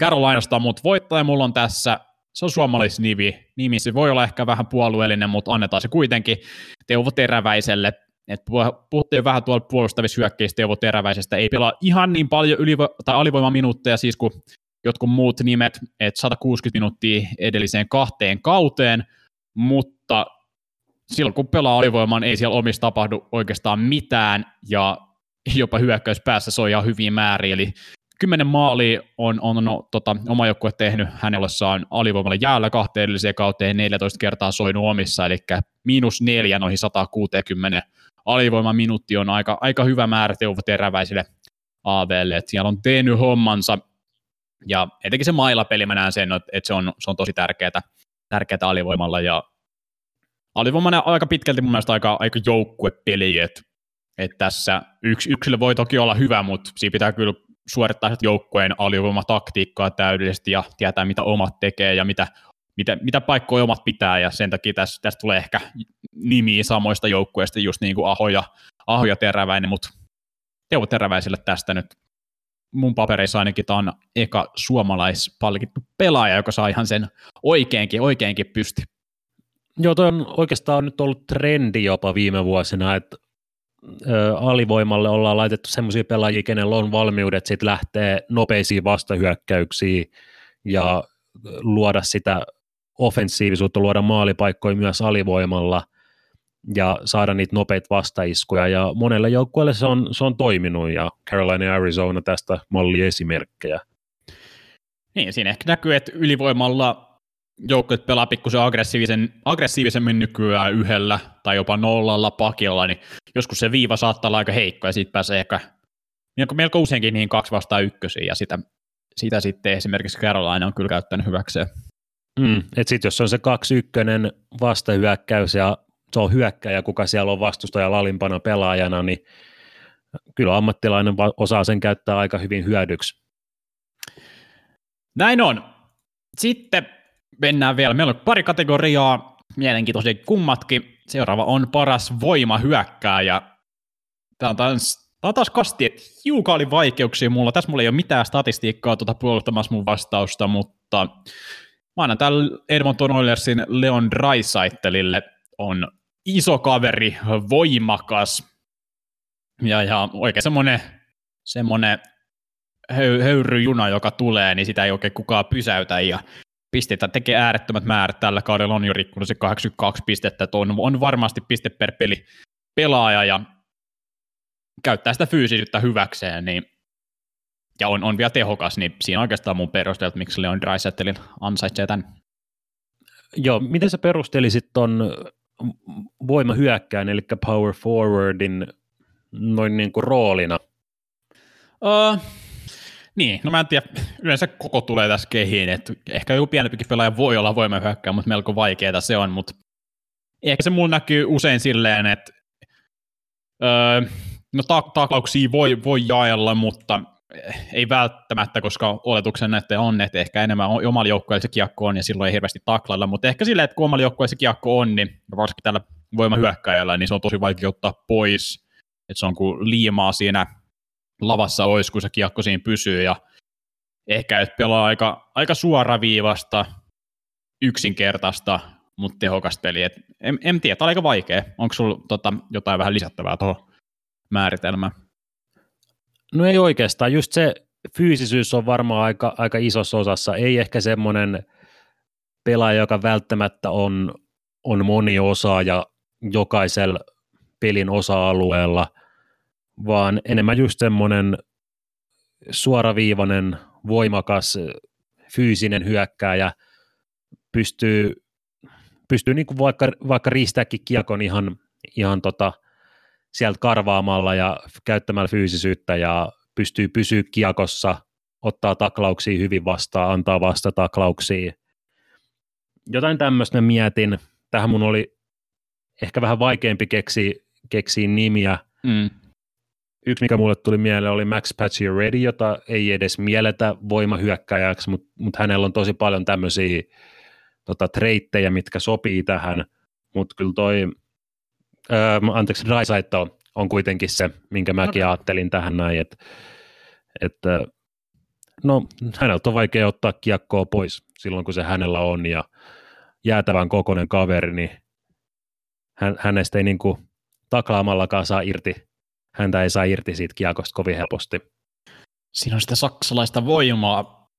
Carolinasta, mutta voittaja mulla on tässä se on suomalaisnimi. Nimi se voi olla ehkä vähän puolueellinen, mutta annetaan se kuitenkin Teuvo Teräväiselle. Et puhuttiin vähän tuolla puolustavissa hyökkäistä Teuvo Teräväisestä. Ei pelaa ihan niin paljon ylivo- tai alivoimaminuutteja siis kuin jotkut muut nimet, että 160 minuuttia edelliseen kahteen kauteen, mutta silloin kun pelaa alivoimaan, ei siellä omissa tapahdu oikeastaan mitään, ja jopa hyökkäys päässä se on ihan hyviä määriä, eli kymmenen maalia on, on no, tota, oma joukkue tehnyt hänen ollessaan alivoimalla jäällä kahteen edelliseen kauteen 14 kertaa soinut omissa, eli miinus neljä noihin 160 alivoiman minuutti on aika, aika hyvä määrä Teuvo Teräväisille AVlle, että siellä on tehnyt hommansa, ja etenkin se mailapeli mä näen sen, että se on, se on tosi tärkeää, tärkeää alivoimalla, ja alivoima on aika pitkälti mun mielestä aika, aika joukkuepeli, että että tässä yksi yksilö voi toki olla hyvä, mutta siinä pitää kyllä suorittaa joukkueen alivoimataktiikkaa täydellisesti ja tietää, mitä omat tekee ja mitä, mitä, mitä paikkoja omat pitää, ja sen takia tässä, tässä tulee ehkä nimiä samoista joukkueista, just niin kuin Aho ja, Aho ja Teräväinen, mutta Teuvo Teräväiselle tästä nyt mun papereissa ainakin tämä on eka suomalaispalkittu pelaaja, joka saa ihan sen oikeinkin, oikeinkin pysti. Joo, toi on oikeastaan nyt ollut trendi jopa viime vuosina, että alivoimalle ollaan laitettu semmoisia pelaajia, kenellä on valmiudet sit lähteä nopeisiin vastahyökkäyksiin ja luoda sitä offensiivisuutta, luoda maalipaikkoja myös alivoimalla ja saada niitä nopeita vastaiskuja. Ja monelle joukkueelle se on, se on toiminut ja Carolina Arizona tästä malliesimerkkejä. Niin, siinä ehkä näkyy, että ylivoimalla joukkueet pelaa pikkusen aggressiivisen, aggressiivisemmin nykyään yhdellä tai jopa nollalla pakilla, niin joskus se viiva saattaa olla aika heikko ja siitä pääsee ehkä melko useinkin niihin kaksi vastaan ykkösiin ja sitä, sitä sitten esimerkiksi Carolina on kyllä käyttänyt hyväkseen. Mm, että sitten jos on se kaksi ykkönen vastahyökkäys ja se on hyökkäjä, kuka siellä on vastustaja lalimpana pelaajana, niin kyllä ammattilainen osaa sen käyttää aika hyvin hyödyksi. Näin on. Sitten mennään vielä. Meillä on pari kategoriaa, mielenkiintoisia kummatkin. Seuraava on paras voimahyökkääjä. Tämä on taas, tämä on taas kasti, että hiukan oli vaikeuksia mulla. Tässä mulla ei ole mitään statistiikkaa tuota puolustamassa mun vastausta, mutta täällä Edmonton Oilersin Leon Dreisaitelille on iso kaveri, voimakas ja, ja oikein semmoinen, semmoinen höy, höyryjuna, joka tulee, niin sitä ei oikein kukaan pysäytä ja pisteitä tekee äärettömät määrät. Tällä kaudella on jo rikkunut se 82 pistettä, että on, on varmasti piste per peli pelaaja ja käyttää sitä fyysisyyttä hyväkseen, niin ja on, on vielä tehokas, niin siinä oikeastaan mun perustelut, miksi Leon Dreisaitlin ansaitsee tämän. Joo, miten sä perustelisit ton voimahyökkään, eli power forwardin noin niin kuin roolina? Uh, niin, no mä en tiedä, yleensä koko tulee tässä kehiin, että ehkä joku pienempikin pelaaja voi olla voimahyökkää, mutta melko vaikeaa se on, mutta ehkä se mulla näkyy usein silleen, että öö, no tak- taklauksia voi, voi jaella, mutta ei välttämättä, koska oletuksen näette on, että ehkä enemmän omalla joukkueella se kiekko on ja silloin ei hirveästi taklailla, mutta ehkä silleen, että kun omalla joukkueella se kiekko on, niin varsinkin tällä voimahyökkäjällä, niin se on tosi vaikea ottaa pois, että se on kuin liimaa siinä lavassa olisi, kun se kiekko siinä pysyy, ja ehkä et pelaa aika, aika suoraviivasta, yksinkertaista, mutta tehokasta peliä. en, en tiedä, tämä on aika vaikea. Onko sinulla tota, jotain vähän lisättävää tuohon määritelmään? No ei oikeastaan, just se fyysisyys on varmaan aika, aika isossa osassa, ei ehkä semmoinen pelaaja, joka välttämättä on, on moniosaaja jokaisella pelin osa-alueella, vaan enemmän just semmoinen suoraviivainen, voimakas, fyysinen hyökkääjä. Pystyy, pystyy niin kuin vaikka, vaikka riistääkin kiekon ihan, ihan tota, sieltä karvaamalla ja käyttämällä fyysisyyttä ja pystyy pysyä kiekossa, ottaa taklauksia hyvin vastaan, antaa vasta taklauksia. Jotain tämmöistä mietin. Tähän mun oli ehkä vähän vaikeampi keksiä, keksiä nimiä. Mm. Yksi, mikä mulle tuli mieleen, oli Max Ready, jota ei edes mieletä voimahyökkäjäksi, mutta mut hänellä on tosi paljon tämmöisiä tota, treittejä, mitkä sopii tähän, mutta kyllä toi öö, anteeksi, Drysaito on kuitenkin se, minkä mäkin okay. ajattelin tähän näin, että, että no, häneltä on vaikea ottaa kiekkoa pois silloin, kun se hänellä on, ja jäätävän kokoinen kaveri, niin hän, hänestä ei niin kuin taklaamallakaan saa irti, häntä ei saa irti siitä kiekosta kovin helposti. Siinä on sitä saksalaista voimaa.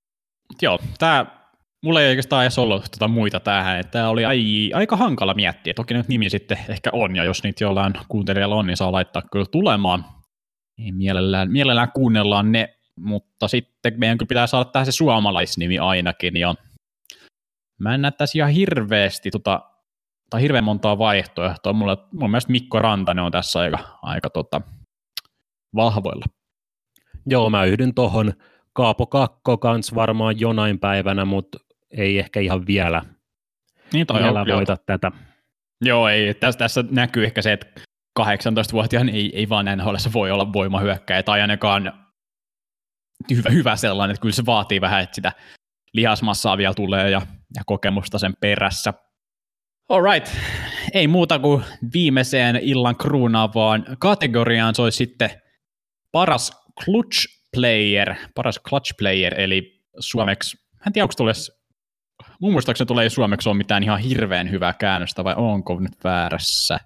Joo, tämä Mulla ei oikeastaan edes ollut tuota muita tähän, että tämä oli ai, aika hankala miettiä. Toki nyt nimi sitten ehkä on, ja jos niitä jollain kuuntelijalla on, niin saa laittaa kyllä tulemaan. Niin mielellään, mielellään kuunnellaan ne, mutta sitten meidän kyllä pitää saada tähän se suomalaisnimi ainakin, ja mä en näe tässä ihan hirveästi tota, tai hirveän montaa vaihtoehtoa. Mulla, mun mielestä Mikko Rantanen on tässä aika, aika tota, vahvoilla. Joo, mä yhdyn tuohon. Kaapo Kakko kans varmaan jonain päivänä, mutta ei ehkä ihan vielä, niin toi vielä on, voita joo. tätä. Joo, ei, tässä, tässä näkyy ehkä se, että 18-vuotiaan ei, ei vaan näin se voi olla voimahyökkäjä, tai ainakaan hyvä, hyvä sellainen, että kyllä se vaatii vähän, että sitä lihasmassaa vielä tulee ja, ja kokemusta sen perässä. Alright, ei muuta kuin viimeiseen illan kruunaavaan kategoriaan se olisi sitten paras clutch player, paras clutch player, eli suomeksi, en tiedä onko tulisi mun muistaakseni tulee suomeksi ole mitään ihan hirveän hyvää käännöstä, vai onko nyt väärässä?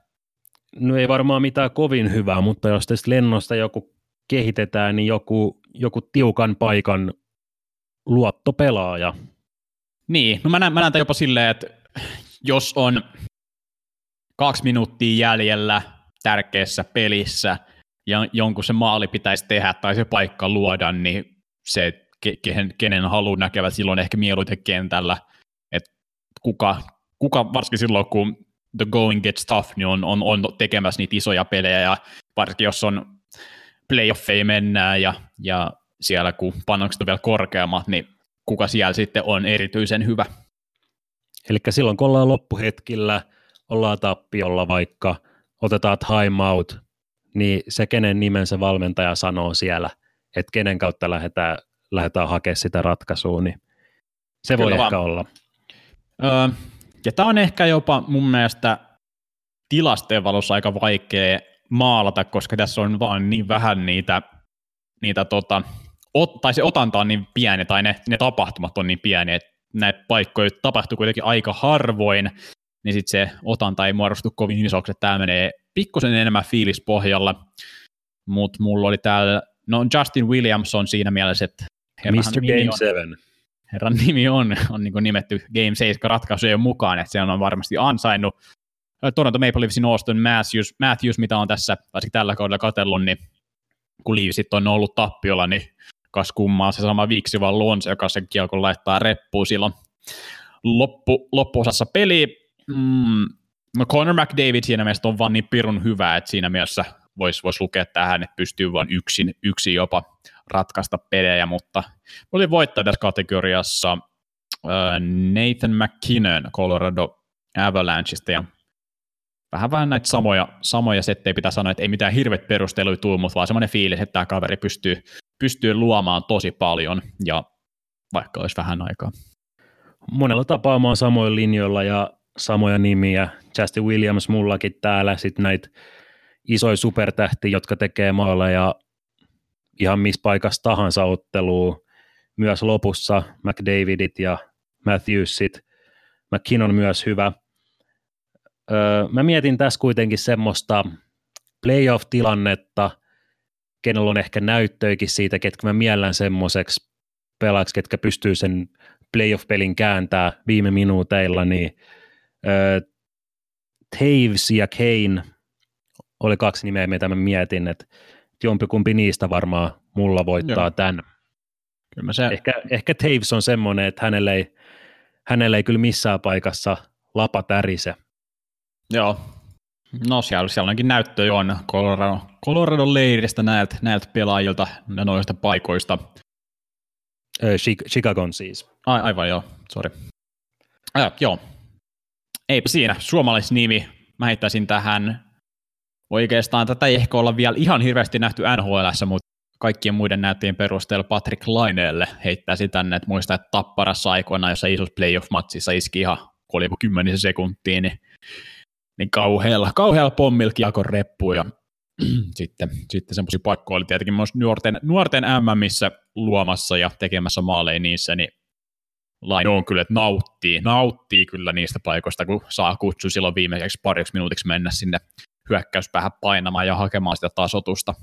No ei varmaan mitään kovin hyvää, mutta jos tästä lennosta joku kehitetään, niin joku, joku tiukan paikan luottopelaaja. Niin, no mä näen, mä näen jopa silleen, että jos on kaksi minuuttia jäljellä tärkeässä pelissä ja jonkun se maali pitäisi tehdä tai se paikka luoda, niin se, kenen, kenen haluaa näkevät silloin ehkä mieluiten kentällä – kuka, kuka varsinkin silloin, kun the going gets tough, niin on, on, on tekemässä niitä isoja pelejä, ja varsinkin jos on playoffeihin mennään, ja, ja siellä kun panokset on vielä korkeammat, niin kuka siellä sitten on erityisen hyvä. Eli silloin kun ollaan loppuhetkillä, ollaan tappiolla vaikka, otetaan time out, niin se kenen nimen se valmentaja sanoo siellä, että kenen kautta lähdetään, lähdetään hakemaan sitä ratkaisua, niin Se voi Kyllä ehkä vaan. olla. Öö, ja tämä on ehkä jopa mun mielestä tilastojen valossa aika vaikea maalata, koska tässä on vaan niin vähän niitä, niitä tota, ot, tai se otanta on niin pieni, tai ne, ne tapahtumat on niin pieni, että näitä paikkoja tapahtuu kuitenkin aika harvoin, niin sitten se otanta ei muodostu kovin isoksi, että tämä menee pikkusen enemmän fiilispohjalla, mutta mulla oli täällä, no Justin Williams on siinä mielessä, että Mr. Game on- 7. herran nimi on, on niin nimetty Game 7 ratkaisujen mukaan, että se on varmasti ansainnut. Toronto Maple Leafsin Austin Matthews, Matthews, mitä on tässä varsinkin tällä kaudella katsellut, niin kun Leafsit on ollut tappiolla, niin kas kummaa se sama viiksi vaan Lonse, joka sen kiekon laittaa reppuun silloin loppu, loppuosassa peliä. Mm, no Conor McDavid siinä mielessä on vaan niin pirun hyvä, että siinä mielessä voisi vois lukea tähän, että pystyy vain yksin, yksin jopa ratkaista pelejä, mutta oli voittaja tässä kategoriassa Nathan McKinnon Colorado Avalancheista ja vähän vähän näitä samoja, samoja settejä pitää sanoa, että ei mitään hirvet perusteluja tule, mutta vaan semmoinen fiilis, että tämä kaveri pystyy, pystyy luomaan tosi paljon ja vaikka olisi vähän aikaa. Monella tapaa mä oon samoilla linjoilla ja samoja nimiä. Justin Williams mullakin täällä, sitten näitä isoja supertähtiä, jotka tekee maaleja ihan missä paikassa tahansa ottelua. Myös lopussa McDavidit ja Matthewsit. McKinnon myös hyvä. Öö, mä mietin tässä kuitenkin semmoista playoff-tilannetta, kenellä on ehkä näyttöikin siitä, ketkä mä miellän semmoiseksi pelaajaksi, ketkä pystyy sen playoff-pelin kääntää viime minuuteilla, niin ö, Taves ja Kane oli kaksi nimeä, mitä mä mietin, että jompikumpi niistä varmaan mulla voittaa Joo. tämän. Kyllä mä se, Ehkä, ehkä Taves on semmoinen, että hänelle ei, hänelle ei kyllä missään paikassa lapa tärise. joo. No siellä, siellä onkin näyttöjä on Colorado, Colorado leiristä näiltä, näiltä pelaajilta ja noista paikoista. Ö, Chi- Chicagon siis. Ai, aivan joo, sori. Äh, joo. Eipä siinä, suomalaisnimi. Mä heittäisin tähän, oikeastaan tätä ei ehkä olla vielä ihan hirveästi nähty NHLssä, mutta kaikkien muiden näyttöjen perusteella Patrick Laineelle heittäisi tänne, että muistaa, että Tapparassa aikoinaan, jossa isossa playoff-matsissa iski ihan, kun oli kymmenisen sekuntia, niin, niin kauhealla, kauhealla pommilla kiekon reppuun ja sitten, sitten semmoisia paikkoja oli tietenkin myös nuorten, nuorten MMissä luomassa ja tekemässä maaleja niissä, niin Laine on kyllä, että nauttii, nauttii kyllä niistä paikoista, kun saa kutsu silloin viimeiseksi pariksi minuutiksi mennä sinne hyökkäyspäähän painamaan ja hakemaan sitä tasotusta.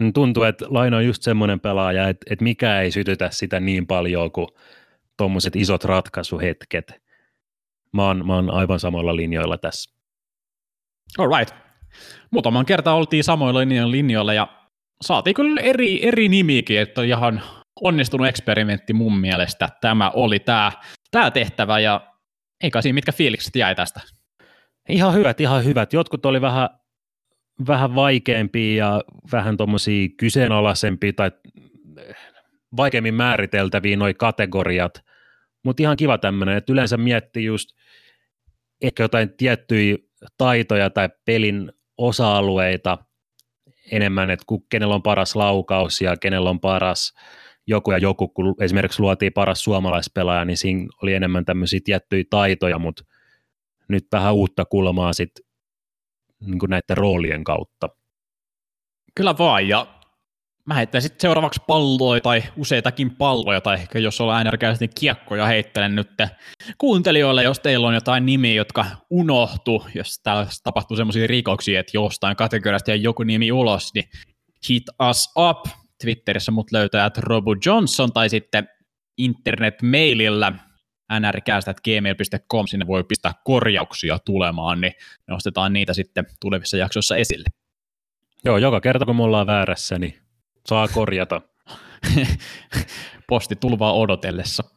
Mm, Tuntuu, että Laino on just semmoinen pelaaja, että, että mikä ei sytytä sitä niin paljon kuin tuommoiset isot ratkaisuhetket. Mä oon, mä oon aivan samalla linjoilla tässä. All right. Muutaman kertaa oltiin samoilla linjo- linjoilla ja saatiin kyllä eri, eri nimiäkin, että on ihan onnistunut eksperimentti mun mielestä. Tämä oli tämä, tämä tehtävä ja eikä siinä mitkä fiilikset jäi tästä. Ihan hyvät, ihan hyvät. Jotkut oli vähän, vähän vaikeampia ja vähän tuommoisia kyseenalaisempia tai eh, vaikeammin määriteltäviä noi kategoriat, mutta ihan kiva tämmöinen, että yleensä miettii just ehkä jotain tiettyjä taitoja tai pelin osa-alueita enemmän, että kenellä on paras laukaus ja kenellä on paras joku ja joku, kun esimerkiksi luotiin paras suomalaispelaaja, niin siinä oli enemmän tämmöisiä tiettyjä taitoja, mutta nyt vähän uutta kulmaa sitten niin näiden roolien kautta. Kyllä vaan, ja mä heittäisin sitten seuraavaksi palloja tai useitakin palloja, tai ehkä jos ollaan äänerkäisesti kiekkoja heittelen nyt kuuntelijoille, jos teillä on jotain nimiä, jotka unohtu, jos täällä tapahtuu semmoisia rikoksia, että jostain kategoriasta jäi joku nimi ulos, niin hit us up. Twitterissä mut löytää Robu Johnson tai sitten internetmailillä nrkäästä.gmail.com, sinne voi pistää korjauksia tulemaan, niin nostetaan niitä sitten tulevissa jaksoissa esille. Joo, joka kerta kun me ollaan väärässä, niin saa korjata. Posti tulvaa odotellessa.